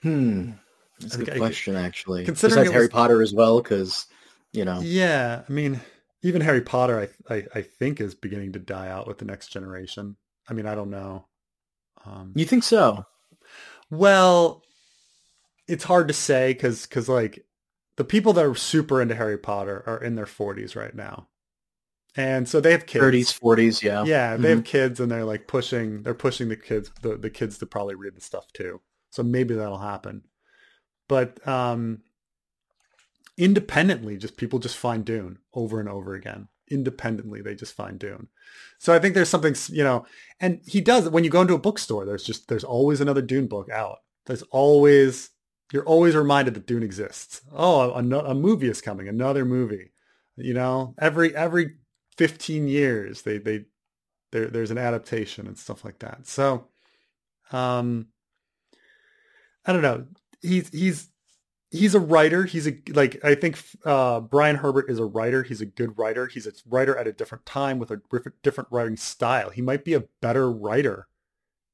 Hmm. That's a good think I- question, actually. considering Besides it Harry was- Potter as well, because you know. yeah, I mean, even Harry Potter, I, I I think is beginning to die out with the next generation. I mean, I don't know. Um, You think so? Well, it's hard to say because because like the people that are super into Harry Potter are in their forties right now, and so they have kids. 30s, 40s, yeah. Yeah, they Mhm. have kids, and they're like pushing. They're pushing the kids, the, the kids to probably read the stuff too. So maybe that'll happen. But um, independently, just people just find Dune over and over again. independently they just find Dune. So I think there's something you know, and he does when you go into a bookstore. There's just there's always another Dune book out. There's always you're always reminded that Dune exists. Oh, a, a movie is coming, another movie. You know, every every 15 years they they there there's an adaptation and stuff like that. So, um, I don't know. He's he's he's a writer. He's a like I think uh, Brian Herbert is a writer. He's a good writer. He's a writer at a different time with a different writing style. He might be a better writer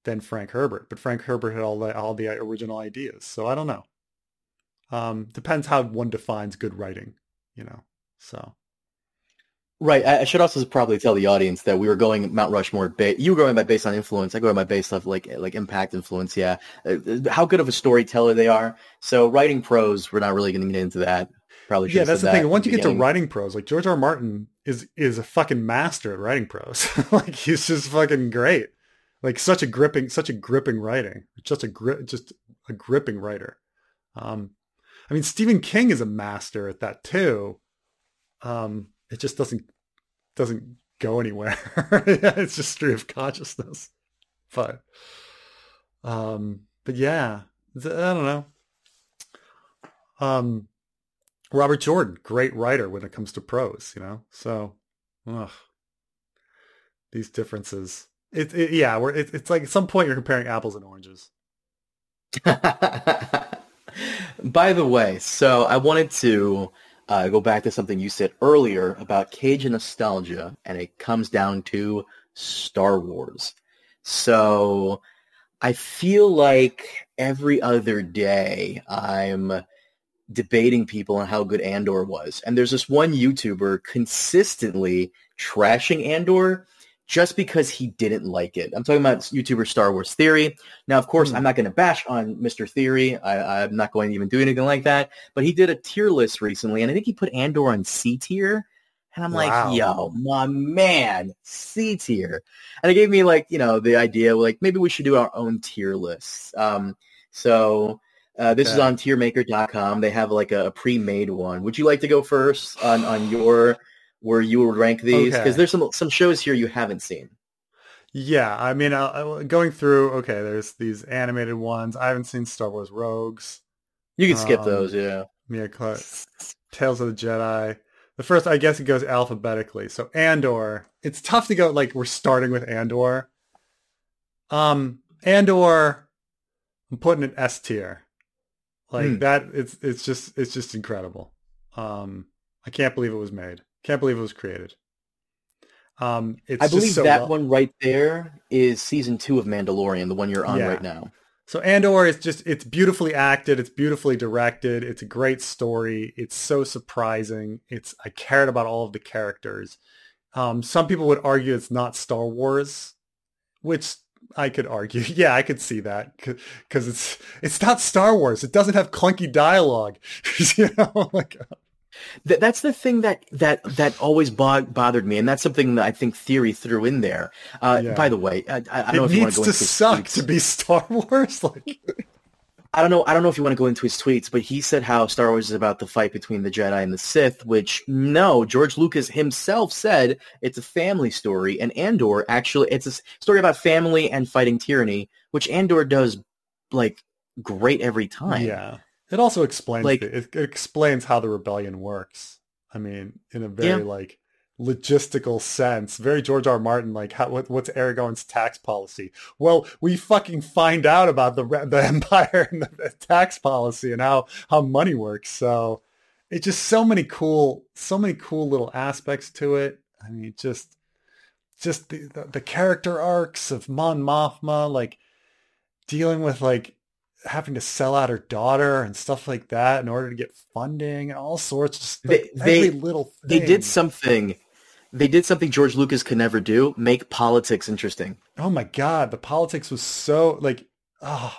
than Frank Herbert, but Frank Herbert had all the all the original ideas. So I don't know. Um, depends how one defines good writing, you know. So Right. I should also probably tell the audience that we were going Mount Rushmore. Ba- you were going by based on influence. I go by based off like like impact influence. Yeah. Uh, how good of a storyteller they are. So writing prose, we're not really going to get into that. Probably. Yeah, that's the that thing. Once you get to writing prose, like George R. R. Martin is is a fucking master at writing prose. like he's just fucking great. Like such a gripping, such a gripping writing. Just a grip, just a gripping writer. Um, I mean, Stephen King is a master at that too. Um, it just doesn't doesn't go anywhere. it's just stream of consciousness. But um but yeah, I don't know. Um Robert Jordan, great writer when it comes to prose, you know. So, ugh, these differences. It, it yeah, we're it, it's like at some point you're comparing apples and oranges. By the way, so I wanted to uh, go back to something you said earlier about Cajun nostalgia, and it comes down to Star Wars. So I feel like every other day I'm debating people on how good Andor was. And there's this one YouTuber consistently trashing Andor just because he didn't like it. I'm talking about YouTuber Star Wars Theory. Now, of course, mm. I'm not going to bash on Mr. Theory. I, am not going to even do anything like that. But he did a tier list recently, and I think he put Andor on C tier. And I'm wow. like, yo, my man, C tier. And it gave me like, you know, the idea like maybe we should do our own tier lists. Um, so uh, this okay. is on tiermaker.com. They have like a, a pre-made one. Would you like to go first on, on your where you would rank these? Because okay. there's some some shows here you haven't seen. Yeah, I mean, uh, going through. Okay, there's these animated ones. I haven't seen Star Wars Rogues. You can skip um, those, yeah. Yeah, Tales of the Jedi. The first, I guess, it goes alphabetically. So Andor. It's tough to go like we're starting with Andor. Um, Andor. I'm putting it S tier. Like mm. that. It's it's just it's just incredible. Um, I can't believe it was made. Can't believe it was created. Um, I believe so that well. one right there is season two of Mandalorian, the one you're on yeah. right now. So Andor is just it's beautifully acted, it's beautifully directed, it's a great story, it's so surprising. It's I cared about all of the characters. Um, some people would argue it's not Star Wars, which I could argue. Yeah, I could see that because it's it's not Star Wars. It doesn't have clunky dialogue. you know, like that, that's the thing that that that always bo- bothered me, and that's something that I think theory threw in there. Uh, yeah. By the way, I, I don't know if you want to go into suck to be Star Wars. Like, I don't know. I don't know if you want to go into his tweets, but he said how Star Wars is about the fight between the Jedi and the Sith. Which no, George Lucas himself said it's a family story, and Andor actually it's a story about family and fighting tyranny, which Andor does like great every time. Yeah. It also explains like, the, it, it, explains how the rebellion works. I mean, in a very yeah. like logistical sense, very George R. R. Martin. Like, how, what, what's Aragorn's tax policy? Well, we fucking find out about the the empire and the tax policy and how how money works. So it's just so many cool, so many cool little aspects to it. I mean, just just the, the, the character arcs of Mon Mothma, like dealing with like having to sell out her daughter and stuff like that in order to get funding and all sorts of like they, they, little thing. They did something they did something George Lucas could never do, make politics interesting. Oh my god, the politics was so like oh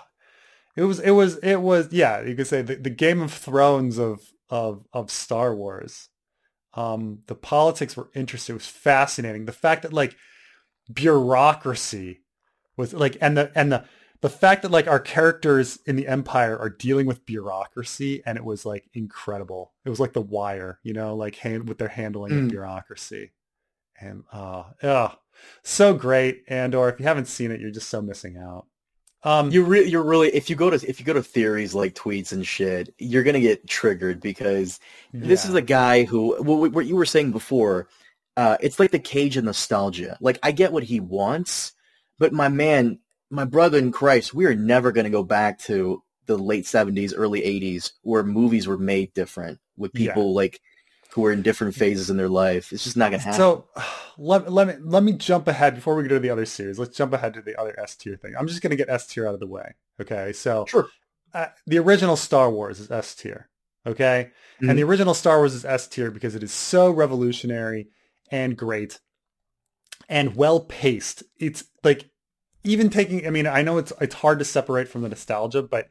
it was it was it was yeah, you could say the, the Game of Thrones of of of Star Wars. Um the politics were interesting. It was fascinating. The fact that like bureaucracy was like and the and the the fact that like our characters in the empire are dealing with bureaucracy and it was like incredible it was like the wire you know like hand with their handling mm. of bureaucracy And uh, oh, so great. Andor if you haven't seen it, you're just so missing out. Um, you re- you're really if you go to if you go to theories like tweets and shit, you're gonna get triggered because yeah. this is a guy who what you were saying before. Uh, it's like the cage of nostalgia. Like I get what he wants, but my man, my brother in Christ, we are never gonna go back to the late '70s, early '80s where movies were made different with people yeah. like who are in different phases in their life. It's just not gonna happen. So let, let me let me jump ahead before we go to the other series. Let's jump ahead to the other S tier thing. I'm just gonna get S tier out of the way. Okay, so sure. Uh, the original Star Wars is S tier. Okay, mm-hmm. and the original Star Wars is S tier because it is so revolutionary and great and well paced. It's like even taking. I mean, I know it's it's hard to separate from the nostalgia, but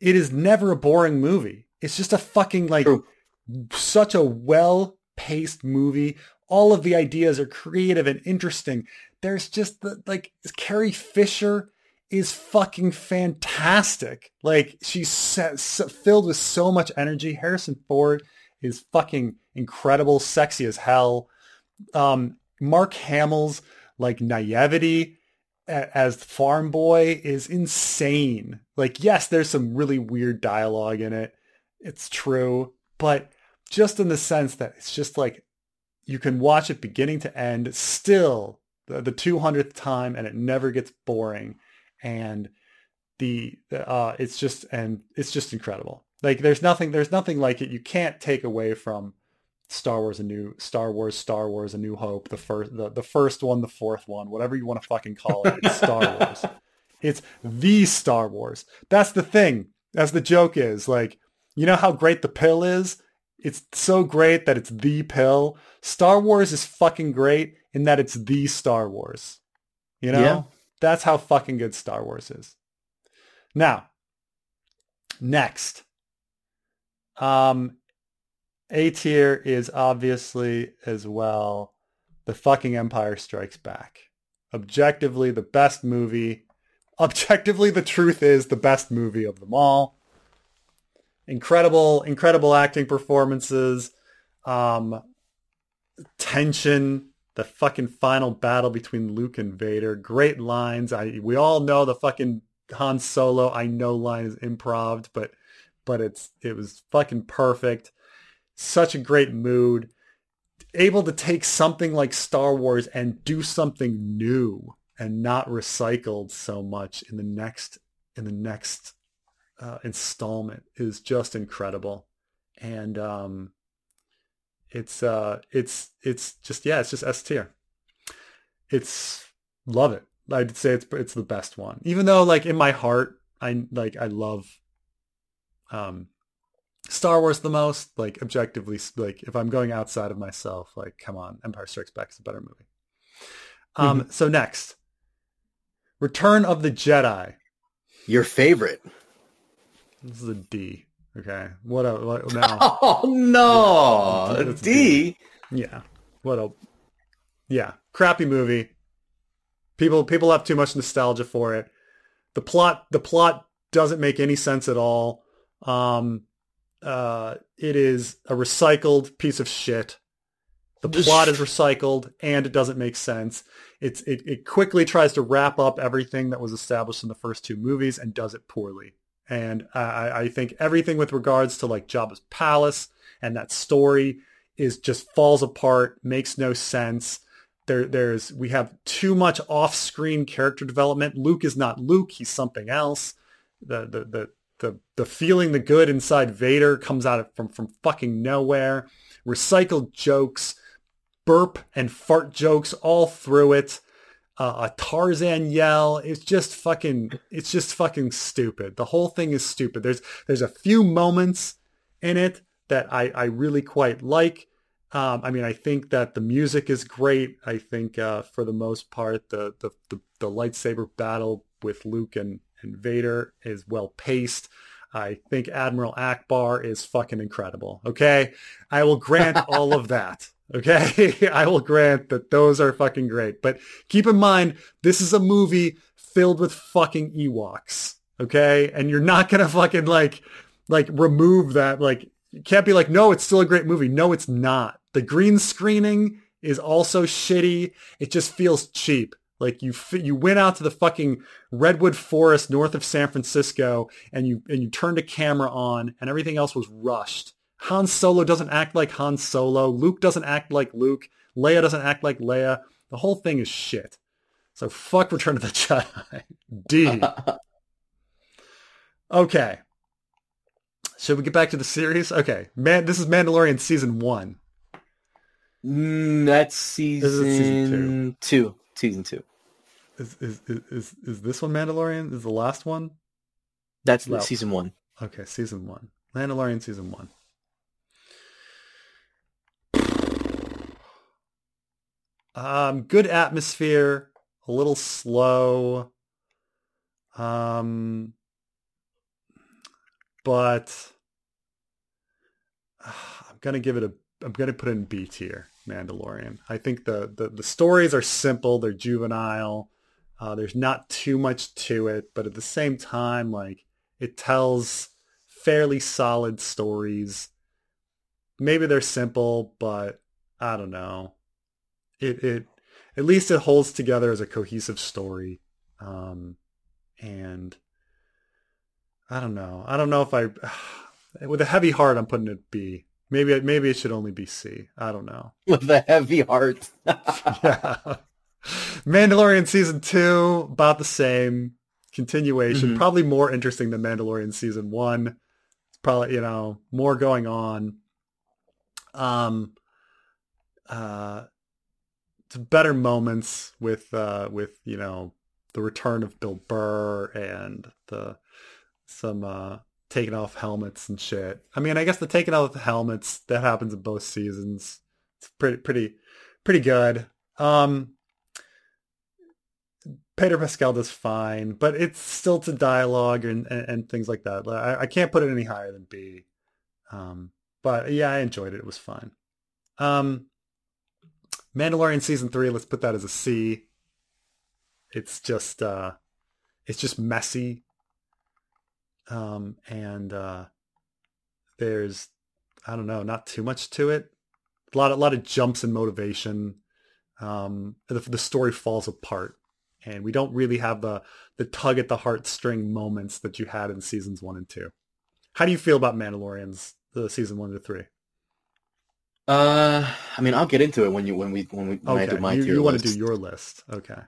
it is never a boring movie. It's just a fucking like. True such a well paced movie. All of the ideas are creative and interesting. There's just the, like Carrie Fisher is fucking fantastic. Like she's filled with so much energy. Harrison Ford is fucking incredible, sexy as hell. Um, Mark Hamill's like naivety as farm boy is insane. Like, yes, there's some really weird dialogue in it. It's true, but just in the sense that it's just like you can watch it beginning to end still the, the 200th time and it never gets boring and the uh it's just and it's just incredible like there's nothing there's nothing like it you can't take away from Star Wars a new Star Wars Star Wars a new hope the first the, the first one the fourth one whatever you want to fucking call it it's Star Wars it's the Star Wars that's the thing as the joke is like you know how great the pill is it's so great that it's the pill. Star Wars is fucking great in that it's the Star Wars. You know? Yeah. That's how fucking good Star Wars is. Now, next. Um A tier is obviously as well The fucking Empire Strikes Back. Objectively the best movie. Objectively the truth is the best movie of them all incredible, incredible acting performances, um, tension, the fucking final battle between Luke and Vader, great lines. I we all know the fucking Han Solo I know line is improv, but but it's it was fucking perfect. Such a great mood. Able to take something like Star Wars and do something new and not recycled so much in the next in the next uh, installment is just incredible, and um, it's uh, it's it's just yeah, it's just S tier. It's love it. I'd say it's it's the best one, even though like in my heart, I like I love um, Star Wars the most. Like objectively, like if I'm going outside of myself, like come on, Empire Strikes Back is a better movie. Um, mm-hmm. so next, Return of the Jedi. Your favorite. This is a D. Okay. What a what, now? Oh no, a D. Yeah. What a yeah, crappy movie. People people have too much nostalgia for it. The plot the plot doesn't make any sense at all. Um, uh, it is a recycled piece of shit. The plot is recycled and it doesn't make sense. It's it, it quickly tries to wrap up everything that was established in the first two movies and does it poorly. And I, I think everything with regards to like Jabba's palace and that story is just falls apart, makes no sense. There, there's we have too much off-screen character development. Luke is not Luke; he's something else. The the the the, the feeling the good inside Vader comes out from from fucking nowhere. Recycled jokes, burp and fart jokes all through it uh, a Tarzan yell. It's just fucking. It's just fucking stupid. The whole thing is stupid. There's there's a few moments in it that I I really quite like. Um, I mean, I think that the music is great. I think uh, for the most part, the, the the the lightsaber battle with Luke and and Vader is well paced. I think Admiral Ackbar is fucking incredible. Okay, I will grant all of that. Okay, I will grant that those are fucking great. But keep in mind, this is a movie filled with fucking Ewoks. Okay, and you're not gonna fucking like like remove that. Like, you can't be like, no, it's still a great movie. No, it's not. The green screening is also shitty. It just feels cheap. Like you you went out to the fucking redwood forest north of San Francisco and you and you turned a camera on and everything else was rushed. Han Solo doesn't act like Han Solo. Luke doesn't act like Luke. Leia doesn't act like Leia. The whole thing is shit. So fuck Return of the Jedi. D. okay. Should we get back to the series? Okay. Man, this is Mandalorian season one. Mm, that's season, season two. two. Season two. Is, is is is this one Mandalorian? Is the last one? That's well, season one. Okay, season one. Mandalorian season one. Um, good atmosphere, a little slow. Um, but uh, I'm gonna give it a. I'm gonna put it in B tier. Mandalorian. I think the, the the stories are simple. They're juvenile. Uh, there's not too much to it, but at the same time, like it tells fairly solid stories. Maybe they're simple, but I don't know. It it at least it holds together as a cohesive story. Um, and I don't know. I don't know if I with a heavy heart I'm putting it B. Maybe maybe it should only be C. I don't know. With a heavy heart. yeah. Mandalorian season two, about the same continuation. Mm-hmm. Probably more interesting than Mandalorian season one. It's probably you know more going on. Um, uh, better moments with uh with you know the return of Bill Burr and the some uh taking off helmets and shit. I mean, I guess the taking off the helmets that happens in both seasons. It's pretty pretty pretty good. Um Pedro Pascal does fine, but it's still to dialogue and, and, and things like that. I, I, can't put it any higher than B. Um, but yeah, I enjoyed it. It was fun. Um, Mandalorian season three, let's put that as a C. It's just, uh, it's just messy. Um, and, uh, there's, I don't know, not too much to it. A lot, a lot of jumps in motivation. Um, the, the story falls apart and we don't really have the the tug at the heartstring moments that you had in seasons one and two. How do you feel about Mandalorians, the season one to three? Uh, I mean, I'll get into it when you when we when we when okay. I do my you, tier you want to do your list, okay?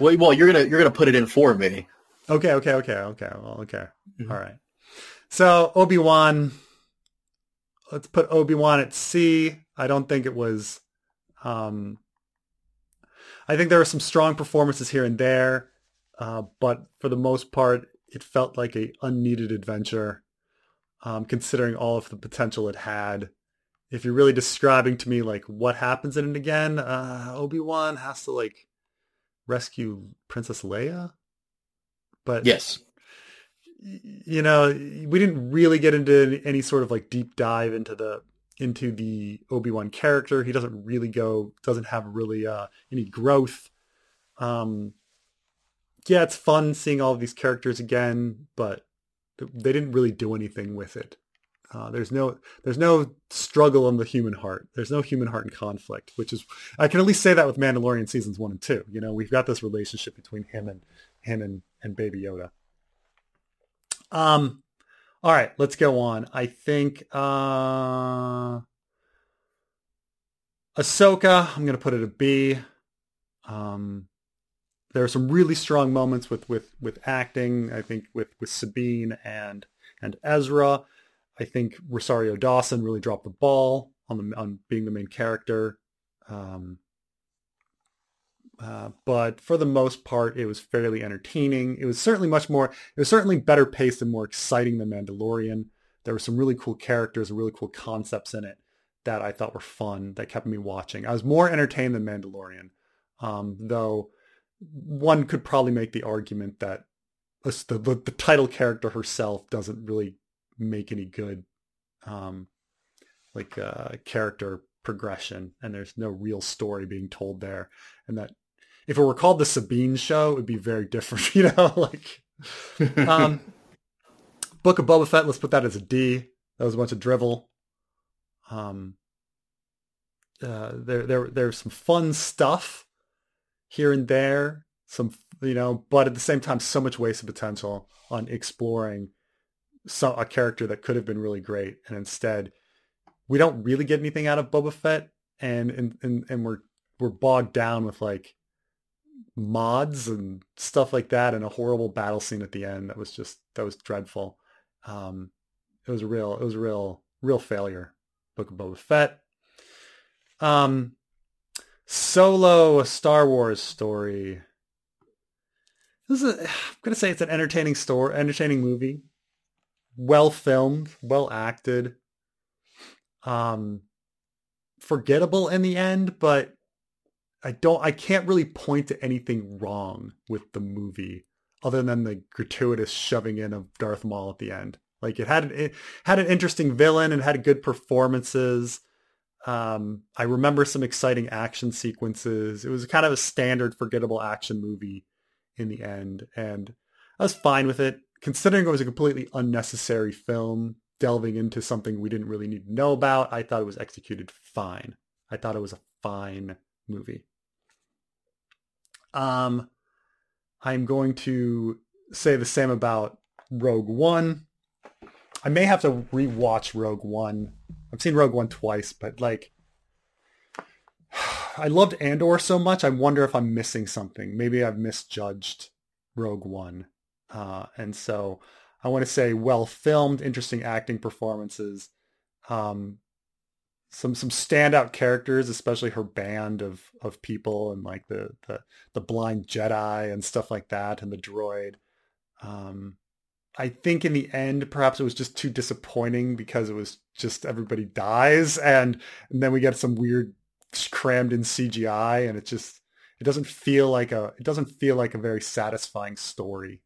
Well, well, you're gonna you're gonna put it in for me. Okay, okay, okay, okay. Well, okay. Mm-hmm. All right. So Obi Wan. Let's put Obi Wan at C. I don't think it was um, I think there were some strong performances here and there, uh, but for the most part, it felt like a unneeded adventure, um, considering all of the potential it had. If you're really describing to me like what happens in it again, uh, Obi Wan has to like rescue Princess Leia, but yes, you know we didn't really get into any sort of like deep dive into the into the Obi-Wan character. He doesn't really go, doesn't have really uh, any growth. Um, yeah, it's fun seeing all of these characters again, but they didn't really do anything with it. Uh, there's no there's no struggle in the human heart. There's no human heart in conflict, which is I can at least say that with Mandalorian seasons one and two. You know, we've got this relationship between him and him and, and Baby Yoda. Um, all right, let's go on. I think uh Ahsoka, I'm going to put it a B. Um there are some really strong moments with with with acting, I think with with Sabine and and Ezra. I think Rosario Dawson really dropped the ball on the on being the main character. Um uh, but for the most part, it was fairly entertaining. It was certainly much more, it was certainly better paced and more exciting than Mandalorian. There were some really cool characters and really cool concepts in it that I thought were fun that kept me watching. I was more entertained than Mandalorian, um, though one could probably make the argument that the, the, the, title character herself doesn't really make any good um, like uh, character progression and there's no real story being told there and that if it were called the Sabine Show, it would be very different. You know, like um, Book of Boba Fett. Let's put that as a D. That was a bunch of drivel. Um, uh, there there there's some fun stuff here and there, some you know, but at the same time, so much wasted potential on exploring some a character that could have been really great, and instead, we don't really get anything out of Boba Fett, and and and, and we're we're bogged down with like mods and stuff like that, and a horrible battle scene at the end that was just that was dreadful. Um, it was a real it was a real real failure. Book of Boba Fett. Um, Solo, a Star Wars story. This is a, I'm gonna say it's an entertaining story, entertaining movie. Well filmed, well acted. Um, forgettable in the end, but I don't. I can't really point to anything wrong with the movie other than the gratuitous shoving in of Darth Maul at the end. Like it had it had an interesting villain and had good performances. Um, I remember some exciting action sequences. It was kind of a standard forgettable action movie in the end, and I was fine with it, considering it was a completely unnecessary film delving into something we didn't really need to know about. I thought it was executed fine. I thought it was a fine movie. Um, I'm going to say the same about Rogue One. I may have to rewatch Rogue One. I've seen Rogue One twice, but like I loved Andor so much, I wonder if I'm missing something. Maybe I've misjudged Rogue One. Uh, and so I want to say well filmed, interesting acting performances, um, some some standout characters, especially her band of of people and like the the, the blind Jedi and stuff like that, and the droid. Um, I think in the end, perhaps it was just too disappointing because it was just everybody dies and, and then we get some weird crammed in CGI and it just, it doesn't feel like a, it doesn't feel like a very satisfying story.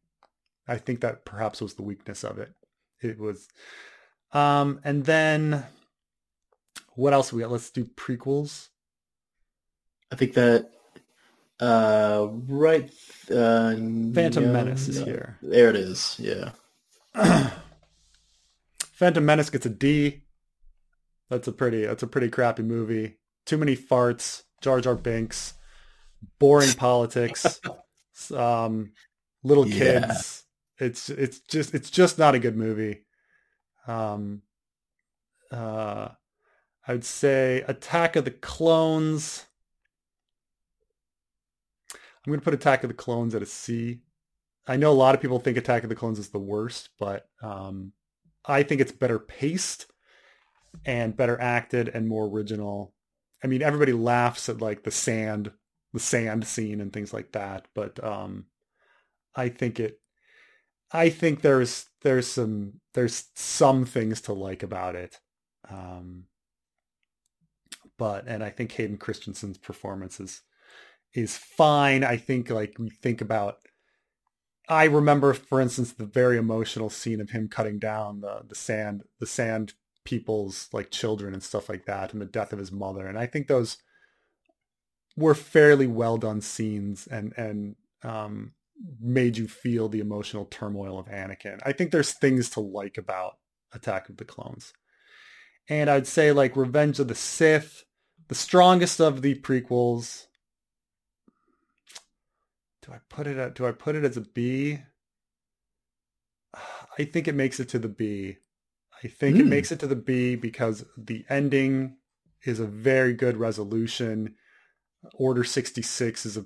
I think that perhaps was the weakness of it. It was, um, and then what else we got? Let's do prequels. I think that uh, right. Uh, Phantom Menace is here. There it is. Yeah. Phantom Menace gets a D. That's a pretty. That's a pretty crappy movie. Too many farts. Jar Jar Binks. Boring politics. Um, little kids. It's it's just it's just not a good movie. Um. Uh, I would say Attack of the Clones. I'm going to put Attack of the Clones at a C. I know a lot of people think Attack of the Clones is the worst, but um, I think it's better paced and better acted and more original. I mean, everybody laughs at like the sand, the sand scene and things like that, but um, I think it. I think there's there's some there's some things to like about it. Um, but and I think Hayden Christensen's performance is is fine. I think like we think about I remember, for instance, the very emotional scene of him cutting down the the sand the sand people's like children and stuff like that, and the death of his mother. And I think those were fairly well done scenes, and and um, made you feel the emotional turmoil of Anakin. I think there's things to like about Attack of the Clones, and I'd say like Revenge of the Sith, the strongest of the prequels do I put it at, do I put it as a B? I think it makes it to the B. I think mm. it hmm. makes it to the B because the ending is a very good resolution. Order 66 is a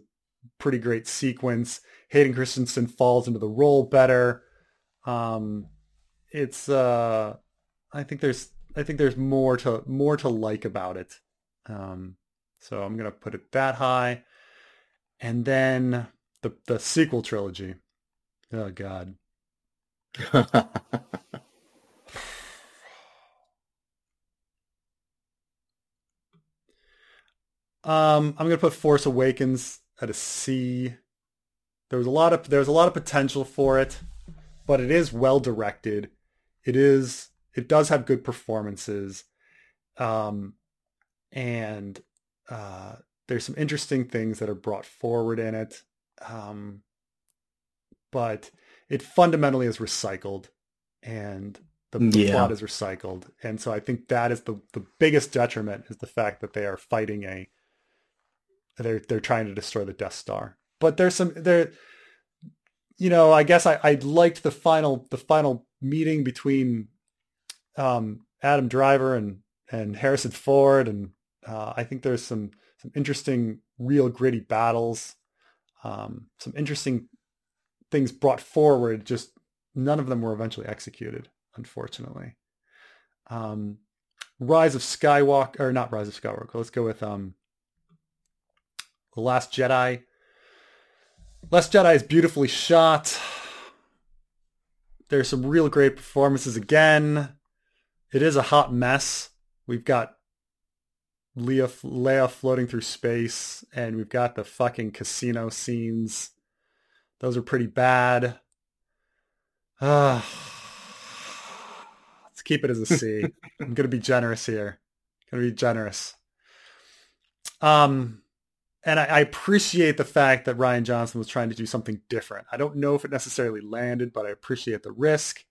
pretty great sequence. Hayden Christensen falls into the role better. Um, it's uh, I think there's I think there's more to more to like about it. Um, so I'm gonna put it that high, and then the the sequel trilogy. Oh God. um, I'm gonna put Force Awakens at a C. There was a lot of there's a lot of potential for it, but it is well directed. It is it does have good performances, um, and uh, there's some interesting things that are brought forward in it. Um, but it fundamentally is recycled and The, the Yeah. plot is recycled, and so I think that is the the biggest detriment is the fact that they are fighting a. They're they're trying to destroy the Death Star, but there's some there. You know, I guess I, I liked the final the final meeting between um, Adam Driver and and Harrison Ford, and uh, I think there's some some interesting, real gritty battles, um, some interesting things brought forward. Just none of them were eventually executed, unfortunately. Um, Rise of Skywalker, or not Rise of Skywalker. Let's go with um, The Last Jedi. Last Jedi is beautifully shot. There's some real great performances again. It is a hot mess. We've got Leia, Leia floating through space, and we've got the fucking casino scenes. Those are pretty bad. Uh, let's keep it as a C. I'm gonna be generous here. I'm Gonna be generous. Um, and I, I appreciate the fact that Rian Johnson was trying to do something different. I don't know if it necessarily landed, but I appreciate the risk.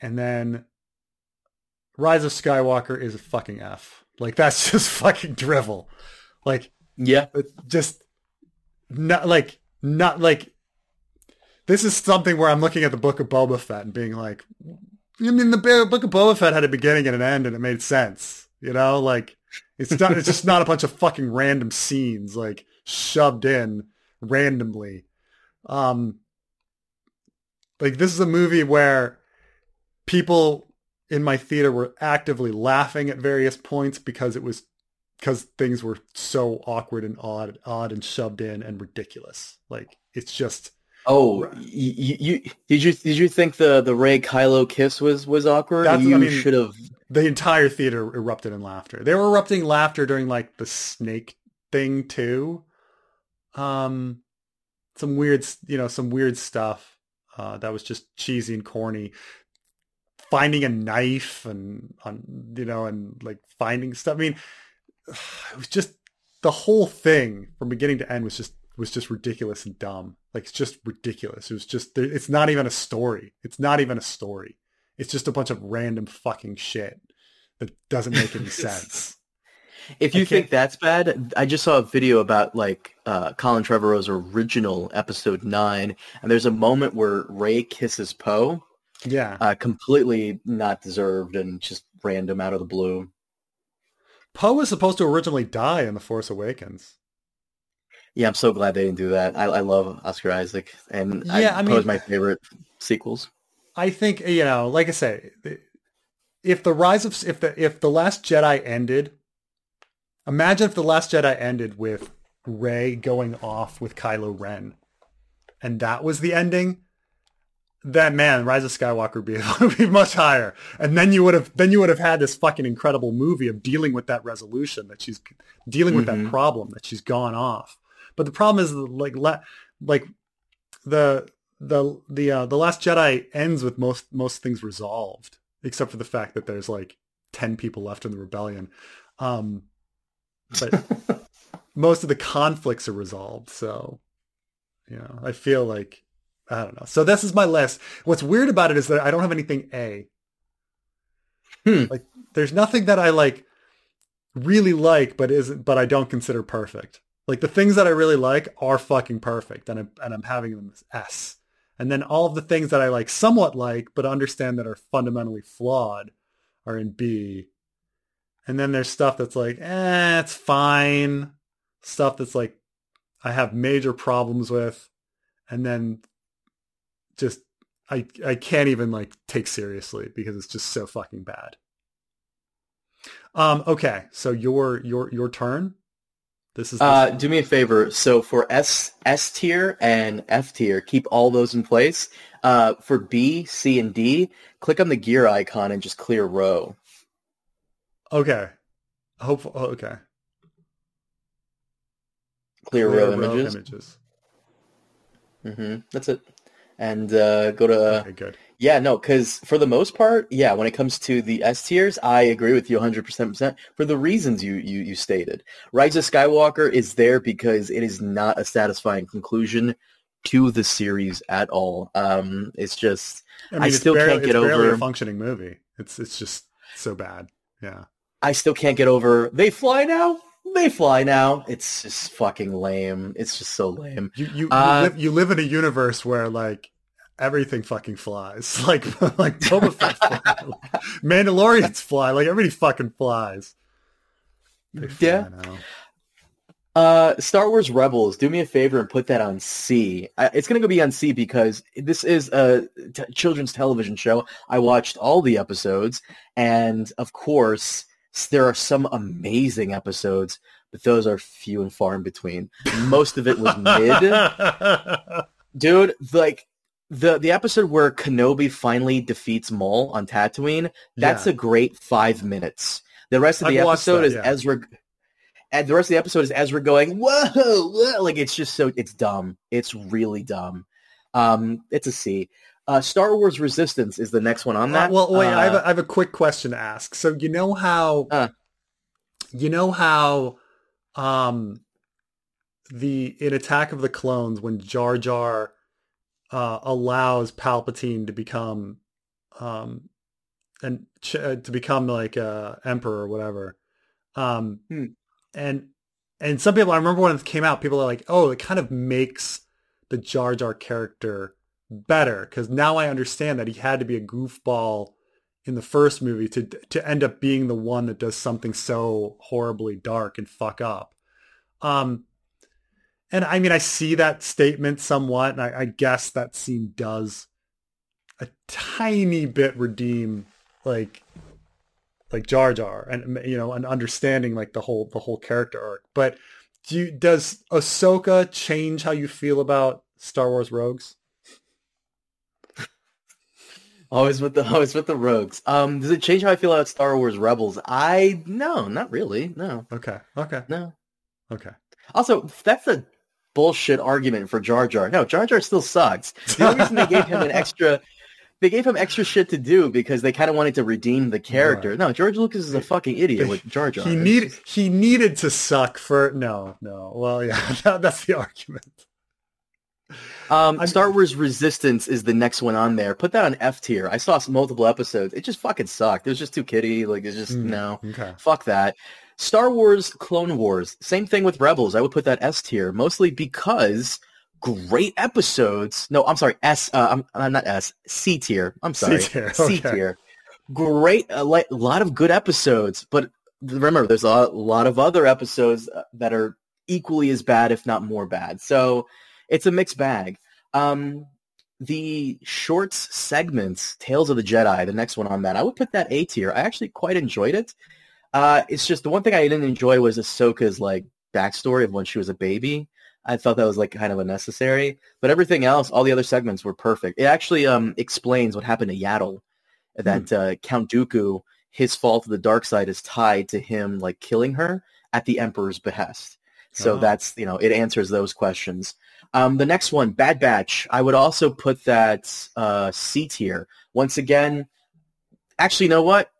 And then Rise of Skywalker is a fucking F. Like that's just fucking drivel. Like Yeah. just not like not like this is something where I'm looking at the book of Boba Fett and being like, I mean, the book of Boba Fett had a beginning and an end, and it made sense. You know, like it's not. It's just not a bunch of fucking random scenes like shoved in randomly. Um, like this is a movie where people in my theater were actively laughing at various points because it was because things were so awkward and odd, odd and shoved in and ridiculous. Like it's just Oh, you, you did you did you think the the Rey Kylo kiss was was awkward? That's- I you mean- should have. the entire theater erupted in laughter. They were erupting laughter during like the snake thing too. Um, some weird, you know, some weird stuff uh, that was just cheesy and corny. Finding a knife and on, you know, and like finding stuff. I mean, it was just the whole thing from beginning to end was just was just ridiculous and dumb. Like it's just ridiculous. It was just it's not even a story. It's not even a story. It's just a bunch of random fucking shit that doesn't make any sense. If you think that's bad, I just saw a video about like uh, Colin Trevorrow's original episode nine, and there's a moment where Rey kisses Poe, Yeah. uh, completely not deserved and just random out of the blue. Poe was supposed to originally die in The Force Awakens. Yeah, I'm so glad they didn't do that. I, I love Oscar Isaac, and Yeah, I Poe's mean- my favorite sequels. I think you know, like I say, if the rise of if the if the Last Jedi ended, imagine if the Last Jedi ended with Rey going off with Kylo Ren, and that was the ending. Then man, Rise of Skywalker would be, would be much higher, and then you would have then you would have had this fucking incredible movie of dealing with that resolution that she's dealing with Mhm. that problem that she's gone off. But the problem is like la- like the the the uh, the Last Jedi ends with most most things resolved, except for the fact that there's like ten people left in the rebellion. Um, but most of the conflicts are resolved. So, you know, I feel like I don't know. So this is my list. What's weird about it is that I don't have anything A. Hmm. Like, there's nothing that I like really like, but isn't, but I don't consider perfect. Like the things that I really like are fucking perfect, and I'm and I'm having them as S. And then all of the things that I like somewhat like, but understand that are fundamentally flawed, are in B. And then there's stuff that's like, eh, it's fine. Stuff that's like, I have major problems with, and then just I I can't even like take seriously because it's just so fucking bad. Um. Okay. So your your your turn. This is. Uh, do me a favor. So for S S tier and F tier, keep all those in place. Uh, for B, C, and D, click on the gear icon and just clear row. okay. Hope. oh, okay. Clear, Clear row, row images. images. hmm That's it. And uh, go to Okay. Good. yeah, no, because for the most part, yeah, when it comes to the S tiers, I agree with you 100 percent for the reasons you, you you stated. Rise of Skywalker is there because it is not a satisfying conclusion to the series at all. Um, it's just I, mean, I it's still barely, can't get it's over- a functioning movie. It's it's just so bad. Yeah. I still can't get over. They fly now. They fly now. It's just fucking lame. It's just so lame. You you, Uh, you, live, you live in a universe where like everything fucking flies. Like like Boba Fett fly. Mandalorians fly. Like everybody fucking flies. They fly Yeah. now. Uh, Star Wars Rebels. Do me a favor and put that on C. Uh, it's gonna go be on C because this is a t- children's television show. I watched all the episodes, and of course, there are some amazing episodes, but those are few and far in between. Most of it was mid. dude like the the episode where kenobi finally defeats maul on tatooine that's Yeah. a great five minutes the rest of the I've episode that, is yeah. ezra and the rest of the episode is ezra going whoa, whoa like it's just so it's dumb it's really dumb um it's a c uh star wars resistance is the next one on that well, wait. I, have Uh, a, I have a quick question to ask. So you know how Uh. you know how um the in Attack of the Clones when Jar Jar uh, allows Palpatine to become um and ch- uh, to become like uh emperor or whatever um Hmm. and and some people I remember when it came out people are like oh it kind of makes the Jar Jar character better because now I understand that he had to be a goofball in the first movie to to end up being the one that does something so horribly dark and fuck up. Um, and I mean, I see that statement somewhat, and I, I guess that scene does a tiny bit redeem like like Jar Jar and you know and understanding like the whole the whole character arc. But do you, does Ahsoka change how you feel about Star Wars Rogues? Always with the always with the rogues um does it change how i feel about star wars rebels i no not really no Okay, okay, no okay. Also, that's a bullshit argument for Jar Jar. No, Jar Jar still sucks. The only reason they gave him an extra, they gave him extra shit to do because they kind of wanted to redeem the character. Right. No, George Lucas is a fucking idiot with Jar Jar. He needed he needed to suck for no no. Well, yeah, that, that's the argument. Um, Star Wars Resistance is the next one on there. Put that on F tier. I saw multiple episodes. It just fucking sucked. It was just too kiddie. Like it's just Mm. no. Okay. Fuck that. Star Wars Clone Wars. Same thing with Rebels. I would put that S tier mostly because great episodes. No, I'm sorry. S. Uh, I'm, I'm not S. C tier. I'm sorry. C okay. tier. Great. A li- lot of good episodes, but remember, there's a lot, lot of other episodes uh, that are equally as bad, if not more bad. So it's a mixed bag. Um, the shorts segments, Tales of the Jedi, the next one on that, I would put that A tier. I actually quite enjoyed it. Uh, it's just the one thing I didn't enjoy was Ahsoka's like backstory of when she was a baby. I thought that was like kind of unnecessary, but everything else, all the other segments were perfect. It actually um explains what happened to Yaddle, that uh, Count Dooku, his fault of the dark side is tied to him like killing her at the Emperor's behest. So Oh. that's you know it answers those questions. Um, the next one, Bad Batch, I would also put that uh, C tier. Once again, actually, you know what?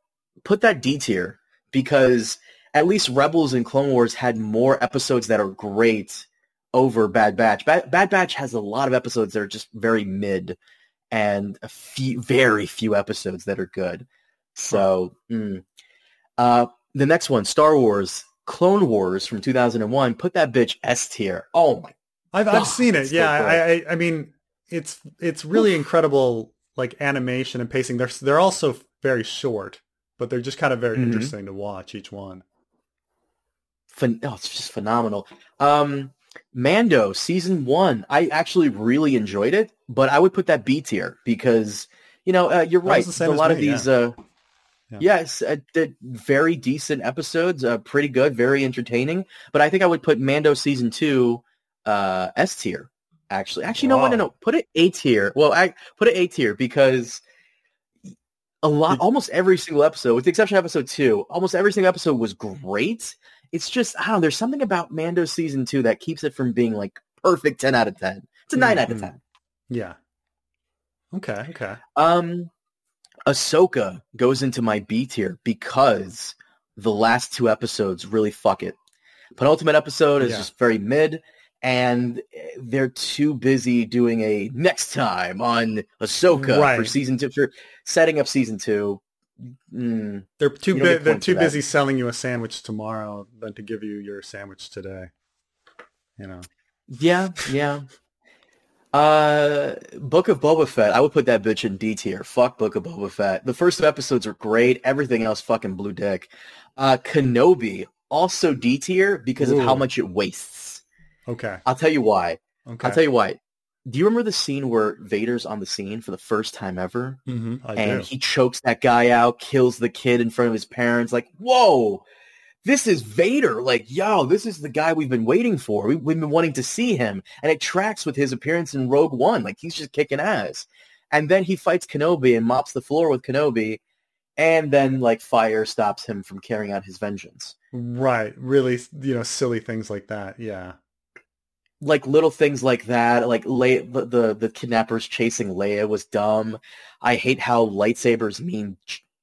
Put that D tier because at least Rebels and Clone Wars had more episodes that are great over Bad Batch. Bad, Bad Batch has a lot of episodes that are just very mid, and a few, very few episodes that are good. So, mm. uh, the next one, Star Wars, Clone Wars from 2001. Put that bitch S tier. Oh my I've I've seen it. it's so Yeah. I, I I mean it's it's really incredible like animation and pacing. They're they're also very short, but they're just kind of very Mhm. interesting to watch each one. Phen- oh, it's just phenomenal. Um, Mando season one, I actually really enjoyed it, but I would put that B tier because you know uh, you're That right. the same a lot of me, these, uh, Yeah. yes, uh, very decent episodes, uh, pretty good, very entertaining. But I think I would put Mando season two uh, S tier. Actually, actually, no, no, no, Wow. no. Put it A tier. Well, I put it A tier because a lot, almost every single episode, with the exception of episode two, almost every single episode was great. It's just I don't know. There's something about Mando season two that keeps it from being like perfect ten out of ten. It's a 9 out of Mhm. ten. Yeah. Okay. Okay. Um, Ahsoka goes into my B tier because the last two episodes really fuck it. Penultimate episode is Yeah. just very mid, and they're too busy doing a next time on Ahsoka Right. for season two for setting up season two. Mm, They're too bu- they're too busy selling you a sandwich tomorrow than to give you your sandwich today. You know. yeah, yeah. Uh, Book of Boba Fett. I would put that bitch in D tier. Fuck Book of Boba Fett. The first two episodes are great. Everything else fucking blue dick. Uh, Kenobi also D tier because of how much it wastes. Okay. I'll tell you why. Okay. I'll tell you why. Do you remember the scene where Vader's on the scene for the first time ever? hmm I and do. he chokes that guy out, kills the kid in front of his parents. Like, whoa, this is Vader. Like, yo, this is the guy we've been waiting for. We, we've been wanting to see him, and it tracks with his appearance in Rogue One. Like, he's just kicking ass. And then he fights Kenobi and mops the floor with Kenobi, and then like fire stops him from carrying out his vengeance. Right. Really, you know, silly things like that. Yeah. Like little things like that, like Le- the, the the kidnappers chasing Leia was dumb. I hate how lightsabers mean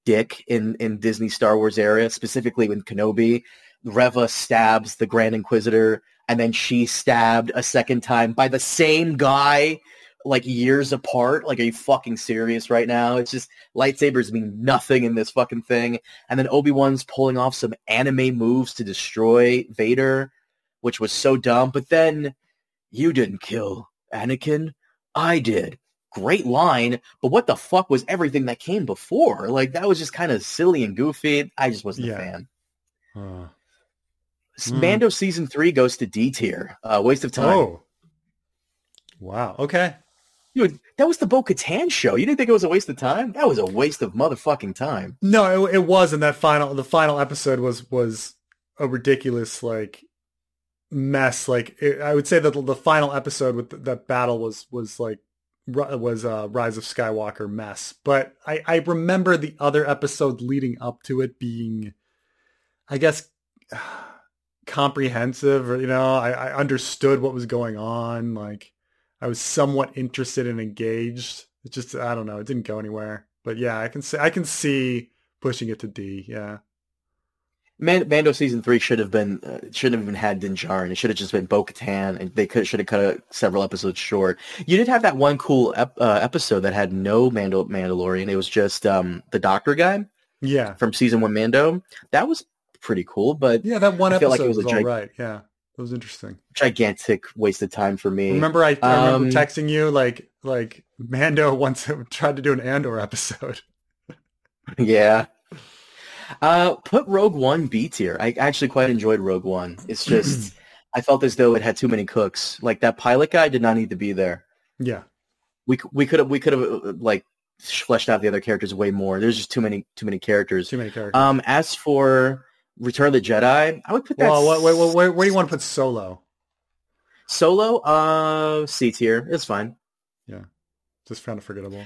dick in in Disney Star Wars area, specifically when Kenobi. Reva stabs the Grand Inquisitor, and then she stabbed a second time by the same guy, like years apart. Like, are you fucking serious right now? It's just lightsabers mean nothing in this fucking thing. And then Obi Wan's pulling off some anime moves to destroy Vader, which was so dumb. But then you didn't kill Anakin. I did. Great line, but what the fuck was everything that came before? Like that was just kind of silly and goofy. I just wasn't Yeah. a fan. Uh. Mando season three goes to D tier. Uh, waste of time. oh. Wow. Okay. Dude, that was the Bo Katan show. You didn't think it was a waste of time? That was a waste of motherfucking time. No, it, it was, and that final the final episode was was a ridiculous like mess. Like it, I would say that the, the final episode with th- that battle was was like was uh, Rise of Skywalker mess. But I I remember the other episodes leading up to it being, I guess. comprehensive or you know I, I understood what was going on like i was somewhat interested and engaged it just i don't know it didn't go anywhere but yeah i can see i can see pushing it to d yeah Man- Mando season three should have been uh, shouldn't have even had Din Djarin. It should have just been Bo Katan, and they could should have cut several episodes short. You did have that one cool ep- uh, episode that had no Mandal- Mandalorian. It was just um, the Doctor guy yeah from season one Mando. That was pretty cool, but yeah that one I episode like it was was, a gig- right yeah it was interesting gigantic waste of time for me. remember i, I remember Um, texting you like like mando once tried to do an andor episode yeah. Uh, put Rogue One B tier. I actually quite enjoyed Rogue One. It's just I felt as though it had too many cooks. Like that pilot guy did not need to be there. yeah We we could have we could have uh, like fleshed out the other characters way more. There's just too many too many characters. too many characters Um, as for Return of the Jedi, I would put that well what, wait, wait, where, where do you want to put solo solo. Uh, C tier. It's fine. Yeah, just kind of forgettable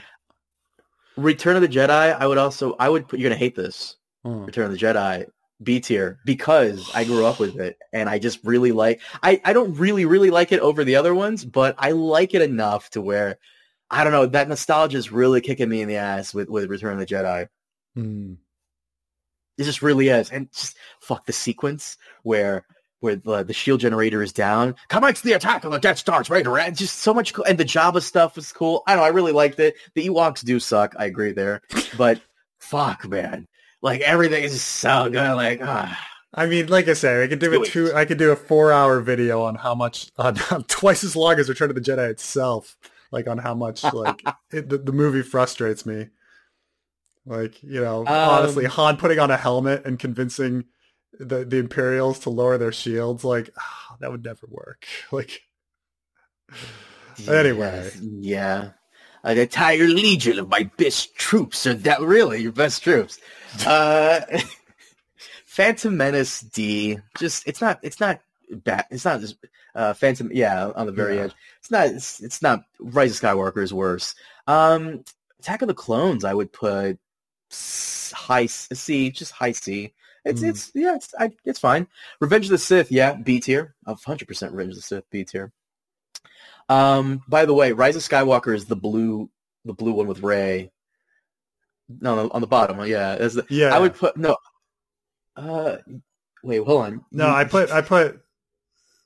Return of the Jedi. I would also I would put. You're gonna hate this. Oh. Return of the Jedi B tier because I grew up with it and I just really like I, I don't really really like it over the other ones but I like it enough to where I don't know that nostalgia is really kicking me in the ass with, with Return of the Jedi Hmm. it just really is and just fuck the sequence where where the, the shield generator is down commence the attack on the Death Star's radar and just so much cool and the Jabba stuff was cool I don't know I really liked it the Ewoks do suck I agree there but fuck man like everything is so good like ah I mean, like I say, I could do a it. two. I could do a four-hour video on how much, on twice as long as Return of the Jedi itself. Like on how much, like it, the, the movie frustrates me. Like you know, Um, honestly, Han putting on a helmet and convincing the the Imperials to lower their shields, like ah, that would never work. Like Anyway. yeah an entire legion of my best troops or that really your best troops. Uh phantom menace d just it's not it's not bad it's not just uh phantom yeah on the very Yeah. edge. It's not it's, it's not rise of skywalker is worse. Um attack of the clones i would put s- high c just high c. It's Mm. it's yeah it's I, it's fine. Revenge of the sith yeah b tier. 100% revenge of the sith b tier um, by the way, Rise of Skywalker is the blue, the blue one with Rey. No, on the, bottom. Yeah, the, yeah, I would put no. Uh, wait, hold on. no. I put I put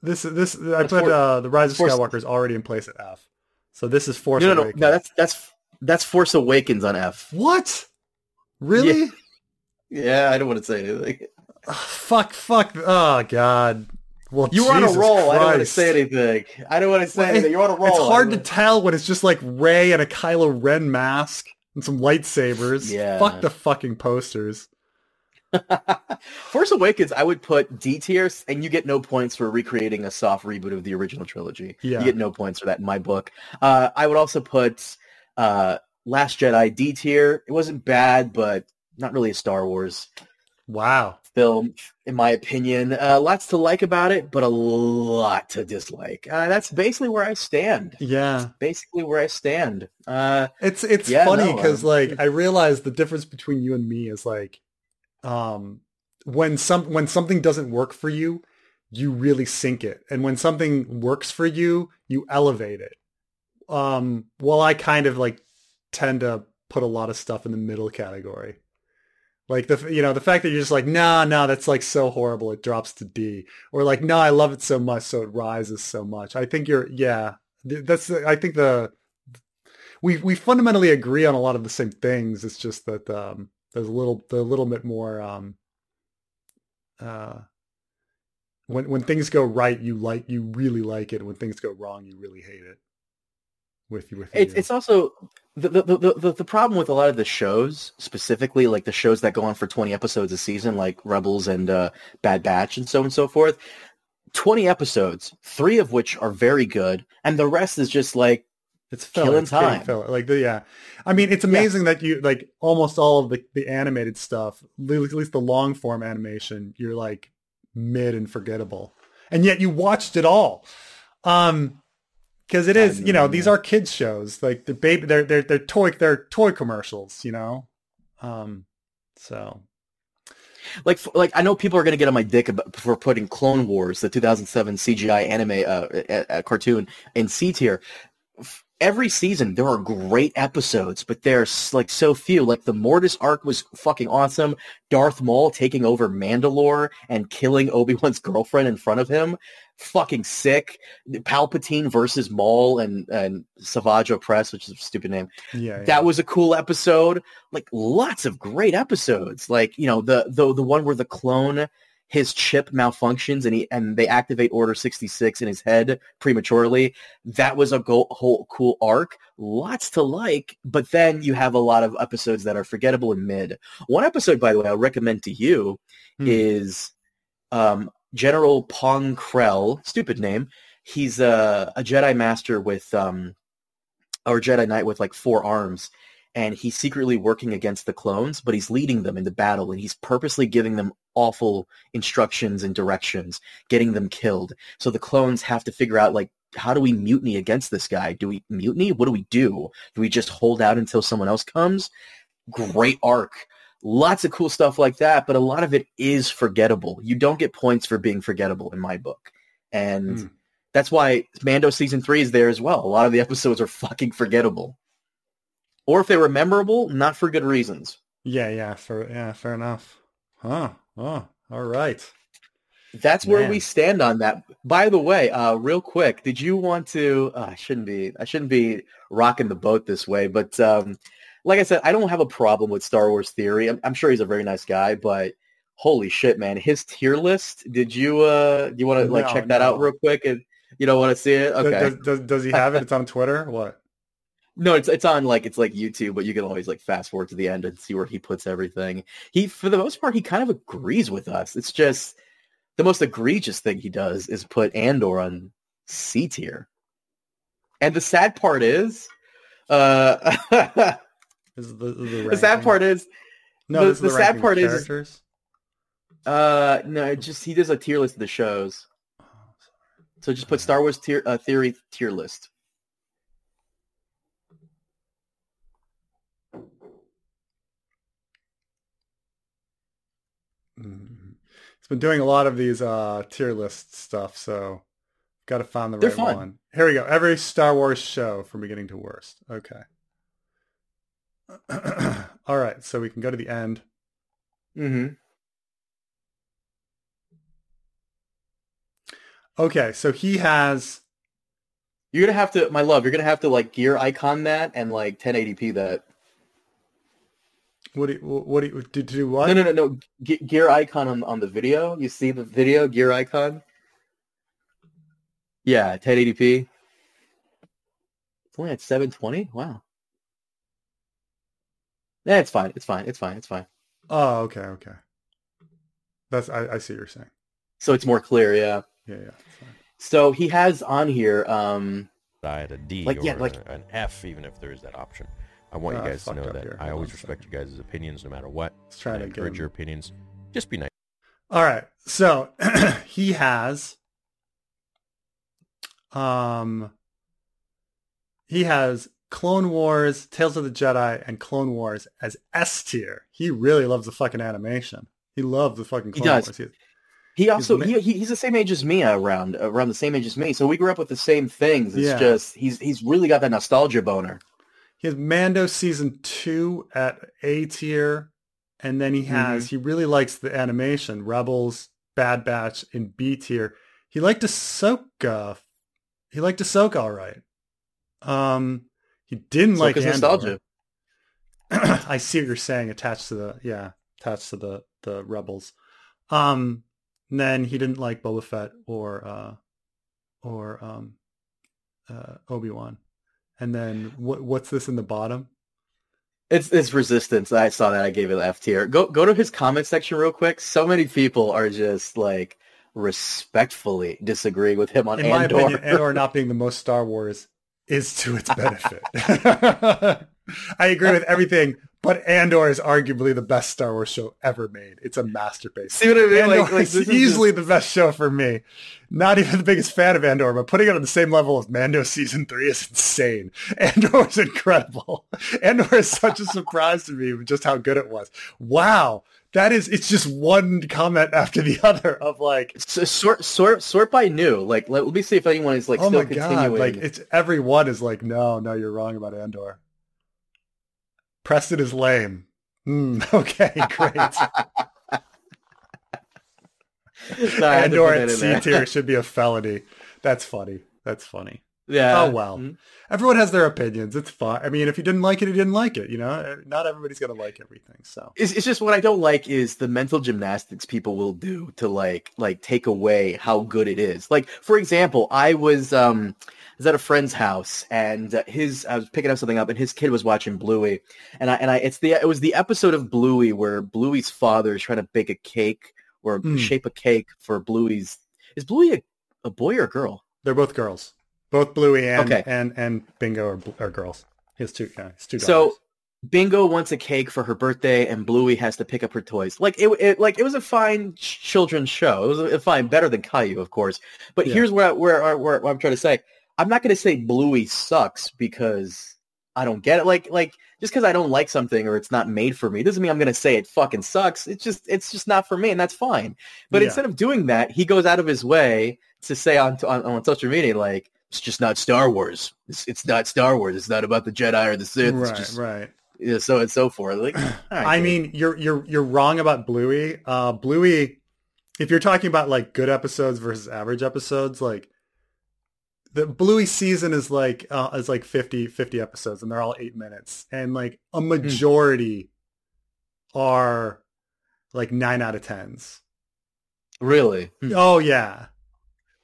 This this I That's put Force- uh, the Rise of Force- Skywalker is already in place at F. So this is Force No, no, no, Awakens. no. That's that's that's Force Awakens on F. what? Really? Yeah, I don't want to say anything. Fuck, fuck. Oh god. Well, You were on a roll. I don't want to say anything. I don't want to say Well, anything. You're on a roll. It's hard to tell when it's just like Rey and a Kylo Ren mask and some lightsabers. Yeah. Fuck the fucking posters. Force Awakens, I would put D tier, and you get no points for recreating a soft reboot of the original trilogy. Yeah. You get no points for that in my book. Uh, I would also put uh, Last Jedi D tier. It wasn't bad, but not really a Star Wars Wow. film, in my opinion. Uh, lots to like about it, but a lot to dislike. Uh, that's basically where I stand. Yeah. Basically where I stand. Uh, It's it's Yeah, funny because um, like I realize the difference between you and me is like um when some when something doesn't work for you, you really sink it. And when something works for you, you elevate it. Um while I kind of like tend to put a lot of stuff in the middle category. Like the you know the fact that you're just like nah nah that's like so horrible it drops to D or like no I love it so much so it rises so much. I think you're yeah that's I think the we we fundamentally agree on a lot of the same things. It's just that um, there's a little the little bit more um, uh, when when things go right, you like you really like it. When things go wrong, you really hate it. With you, with It's you. it's also the, the the the the problem with a lot of the shows, specifically like the shows that go on for twenty episodes a season, like Rebels and uh, Bad Batch and so on and so forth. Twenty episodes, three of which are very good, and the rest is just like It's filler. killing It's time. filler. Like the yeah, I mean, it's amazing that you like almost all of the the animated stuff, at least the long form animation, you're like mid and forgettable, and yet you watched it all. Um, because it is, you know, these are kids shows. Like the baby, they're they're they're toy they're toy commercials. You know, um, so like like I know people are gonna get on my dick about, for putting Clone Wars, the 2007 CGI anime uh, uh, uh, cartoon, in C tier. Every season there are great episodes, but there's like so few. Like the Mortis arc was fucking awesome. Darth Maul taking over Mandalore and killing Obi Wan's girlfriend in front of him, fucking sick. Palpatine versus Maul and and Savage Opress, which is a stupid name yeah, yeah. that was a cool episode like lots of great episodes like you know the the the one where the clone his chip malfunctions and he and they activate order 66 in his head prematurely that was a go- whole cool arc lots to like but then you have a lot of episodes that are forgettable and mid one episode by the way i'll recommend to you Hmm. is um general pong krell stupid name he's a, a jedi master with um or Jedi Knight with like four arms, and he's secretly working against the clones, but he's leading them into battle, and he's purposely giving them awful instructions and directions, getting them killed. So the clones have to figure out like how do we mutiny against this guy? Do we mutiny? What do we do? Do we just hold out until someone else comes? Great arc. Lots of cool stuff like that, but a lot of it is forgettable. You don't get points for being forgettable in my book. And Hmm. that's why Mando season three is there as well. A lot of the episodes are fucking forgettable. Or if they were memorable, not for good reasons. yeah, yeah, fair, yeah, fair enough. Huh? Oh, all right. That's where Man. we stand on that. By the way, uh, real quick, did you want to? Uh, I shouldn't be. I shouldn't be rocking the boat this way. But um, like I said, I don't have a problem with Star Wars theory. I'm, I'm sure he's a very nice guy, but holy shit, man, his tier list. Did you? Uh, do you want to like No, check that out real quick? And you don't want to see it? Does- Okay. Does, does, does he have it? It's on Twitter. What? No, it's it's on like it's like YouTube, but you can always like fast forward to the end and see where he puts everything. He for the most part he kind of agrees with us. It's just the most egregious thing he does is put Andor on C tier. And the sad part is uh Is the, the, the sad part is No, the- the sad part is- characters. uh no, just he does a tier list of the shows. So just put Star Wars tier uh, theory tier list. Mhm. He's been doing a lot of these uh, tier list stuff, so got to find the They're right fun. one. Here we go. Every Star Wars show from beginning to worst. Okay. All right, so we can go to the end. Mm-hmm. Okay, so he has. You're gonna have to, my love. You're gonna have to like gear icon that and like 1080p that. What do you, what do you, to do what? No, no, no, no. Ge- gear icon on on the video. You see the video gear icon? Yeah, 1080p. It's only at 720. Wow. Yeah, it's fine. It's fine. It's fine. It's fine. Oh, okay, okay. That's I, I see what you're saying. So it's more clear. Yeah. Yeah, yeah. that's fine. So he has on here. Um. I had a D Like, or yeah, like- an F, even if there is that option. I want Ah, you guys to know that here. I Hold always respect you guys' opinions no matter what. Let's try and to encourage your opinions. Just be nice. All right. So he has um he has Clone Wars, Tales of the Jedi, and Clone Wars as S tier. He really loves the fucking animation. He loves the fucking He does. Wars. He also ma- he, he he's the same age as me around around the same age as me. So we grew up with the same things. It's Yeah. just he's he's really got that nostalgia boner. He has Mando season two at A tier, and then he has Mm-hmm. he really likes the animation Rebels, Bad Batch in B tier. He liked Ahsoka. He liked Ahsoka all right. Um, he didn't like Like Andor. nostalgia. I see what you're saying. Attached to the yeah, attached to the the Rebels. Um, and then he didn't like Boba Fett or uh, or um, uh, Obi Wan. And then what what's this in the bottom? It's it's resistance. I saw that. I gave it F tier. Go go to his comment section real quick. So many people are just like respectfully disagreeing with him on In Andor. opinion, Andor not being the most Star Wars is to its benefit. I agree with everything, but Andor is arguably the best Star Wars show ever made. It's a masterpiece. See what I mean? Andor Like, like is this is easily the best show for me. Not even the biggest fan of Andor, but putting it on the same level as Mando season three is insane. Andor is incredible. Andor is such a surprise to me with just how good it was. Wow. That is, it's just one comment after the other of like, So, sort sort sort by new. Like let, let me see if anyone is like oh still my god! continuing. Like it's everyone is like, no, no, you're wrong about Andor. Preston is lame. Hmm, okay, great. No, I had to Andor at c tier should be a felony. That's funny. That's funny. Yeah. Oh well. Mhm. Everyone has their opinions. It's fine. I mean, if you didn't like it, you didn't like it. You know, not everybody's gonna like everything. So It's, it's just what I don't like is the mental gymnastics people will do to like like take away how good it is. Like for example, I was um I was at a friend's house and uh, his I was picking up something up and his kid was watching Bluey and I and I it's the it was the episode of Bluey where Bluey's father is trying to bake a cake or Mm. shape a cake for Bluey's is Bluey a, a boy or a girl? they're both girls. Both Bluey and Okay. and and Bingo are, are girls. His two, yeah, his two So. Bingo wants a cake for her birthday, and Bluey has to pick up her toys. Like it, it like it was a fine children's show. It was a, fine, better than Caillou, of course. But Yeah. here's where, where where where I'm trying to say. I'm not going to say Bluey sucks because I don't get it. Like like just because I don't like something or it's not made for me doesn't mean I'm going to say it fucking sucks. It's just it's just not for me, and that's fine. But Yeah. instead of doing that, he goes out of his way to say on on, on social media like. It's just not Star Wars. It's, it's not Star Wars. It's not about the Jedi or the Sith. It's right, just right. know, so and so forth. Like, right, I dude. mean, you're you're you're wrong about Bluey. Uh, Bluey, if you're talking about like good episodes versus average episodes, like the Bluey season is like uh, is like 50, 50 episodes, and they're all eight minutes, and like a majority are like nine out of tens. really, Hmm. Oh yeah,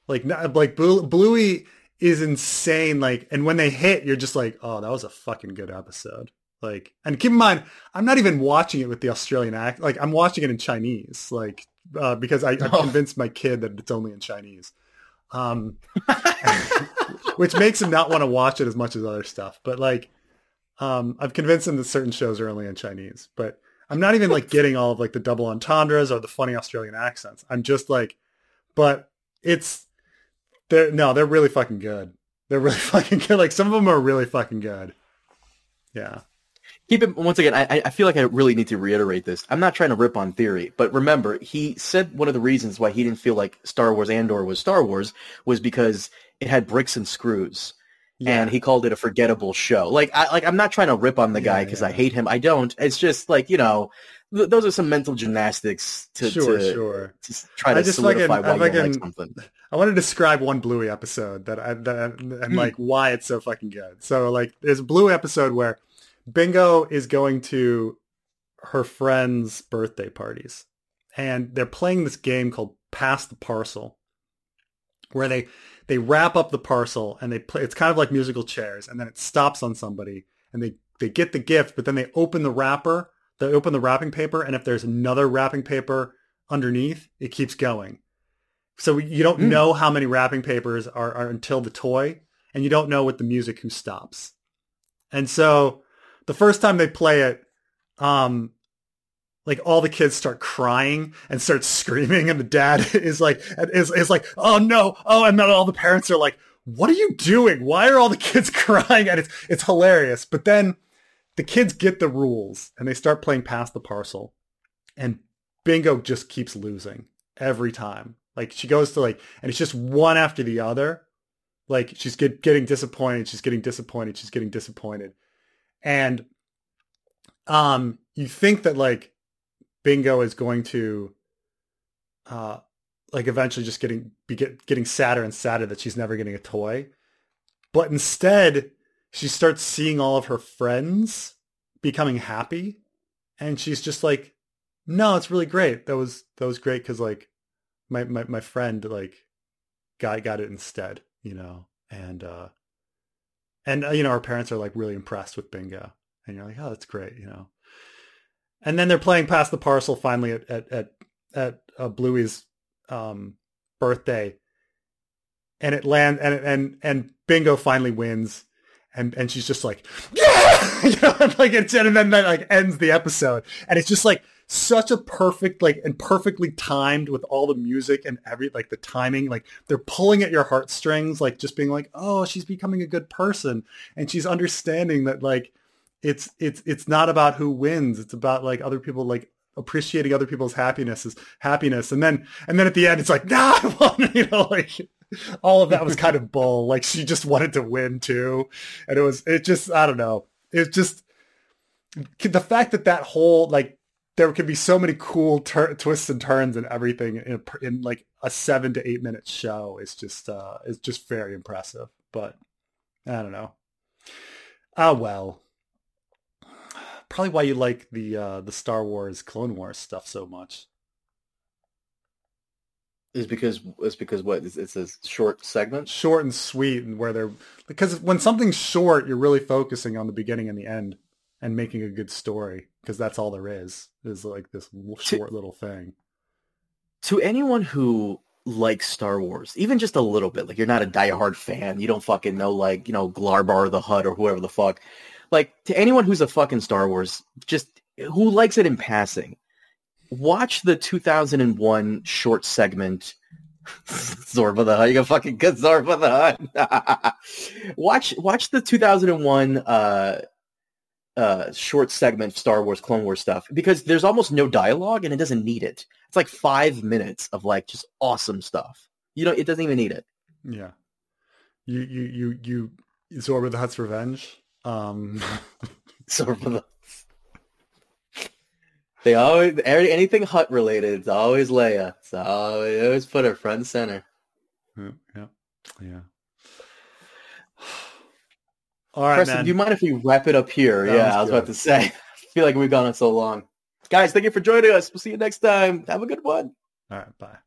like like Bluey is insane. Like, and when they hit, you're just like, oh, that was a fucking good episode. Like, and keep in mind, I'm not even watching it with the Australian act. Like, I'm watching it in Chinese, like uh, because I, I've Oh. convinced my kid that it's only in Chinese, um, which makes him not want to watch it as much as other stuff. But like, um, I've convinced him that certain shows are only in Chinese, but I'm not even like getting all of like the double entendres or the funny Australian accents. I'm just like, but it's they're no, they're really fucking good. They're really fucking good. Like some of them are really fucking good. Yeah. keep it once again. I I feel like I really need to reiterate this. I'm not trying to rip on theory, but remember, he said one of the reasons why he didn't feel like Star Wars Andor was Star Wars was because it had bricks and screws. Yeah. And he called it a forgettable show. Like, I like I'm not trying to rip on the guy because yeah. I hate him. I don't. It's just like you know, those are some mental gymnastics to sure, to, sure. to try I to just solidify fucking- I why you like something. I want to describe one Bluey episode that I that and Hmm. like why it's so fucking good. So like there's a Bluey episode where Bingo is going to her friends' birthday parties and they're playing this game called Pass the Parcel where they they wrap up the parcel and they play it's kind of like musical chairs and then it stops on somebody and they they get the gift but then they open the wrapper they open the wrapping paper and if there's another wrapping paper underneath it keeps going. So you don't Mm. know how many wrapping papers are, are until the toy and you don't know with the music who stops. And so the first time they play it um like all the kids start crying and start screaming and the dad is like is, is like oh no oh and then all the parents are like what are you doing? Why are all the kids crying? And it's it's hilarious. But then the kids get the rules and they start playing Pass the Parcel and bingo just keeps losing every time. Like she goes to like and it's just one after the other. Like she's get, getting disappointed she's getting disappointed she's getting disappointed. And um you think that like bingo is going to uh like eventually just getting be get, getting sadder and sadder that she's never getting a toy. But instead she starts seeing all of her friends becoming happy. And she's just like no it's really great. That was that was great because like my, my my friend like got got it instead you know? And uh and uh, you know our parents are like really impressed with bingo. And you're like oh that's great you know? And then they're playing Pass the Parcel finally at at at, at uh, Bluey's um, birthday, and it land and and and Bingo finally wins, and and she's just like yeah, you know, like it's and then that like ends the episode, and it's just like such a perfect like and perfectly timed with all the music and every like the timing. Like they're pulling at your heartstrings like just being like oh she's becoming a good person. And she's understanding that like it's it's it's not about who wins. It's about like other people like appreciating other people's happiness is happiness. And then and then at the end it's like nah I won you know like all of that was kind of bull like she just wanted to win too. And it was it just i don't know. It just the fact that that whole like there could be so many cool tur- twists and turns and everything in, a, in like a seven to eight minute show is just uh is just very impressive. But i don't know. Ah well. Probably why you like the uh the star wars clone wars stuff so much Is because it's because what it's, it's a short segment. short and sweet and where they're because when something's short you're really focusing on the beginning and the end and making a good story because that's all there is is like this short little thing To anyone who likes Star Wars, even just a little bit, like you're not a diehard fan, you don't fucking know like you know Glarbar the Hut or whoever the fuck. Like to anyone who's a fucking Star Wars, just who likes it in passing, watch the 2001 short segment. Zorba the Hutt, you got fucking good Zorba the Hutt. watch watch the 2001 uh, uh, short segment Star Wars Clone Wars stuff because there's almost no dialogue and it doesn't need it. It's like five minutes of like just awesome stuff. You know, it doesn't even need it. yeah you you you you zorba the hutt's revenge um Zorba the They always anything hut related. It's always Leia. So they always put her front and center. yeah yeah, yeah. all right Preston, man do you mind if we wrap it up here? Sounds yeah, I was about to say. I feel like we've gone on so long. Guys, thank you for joining us. We'll see you next time. Have a good one. all right bye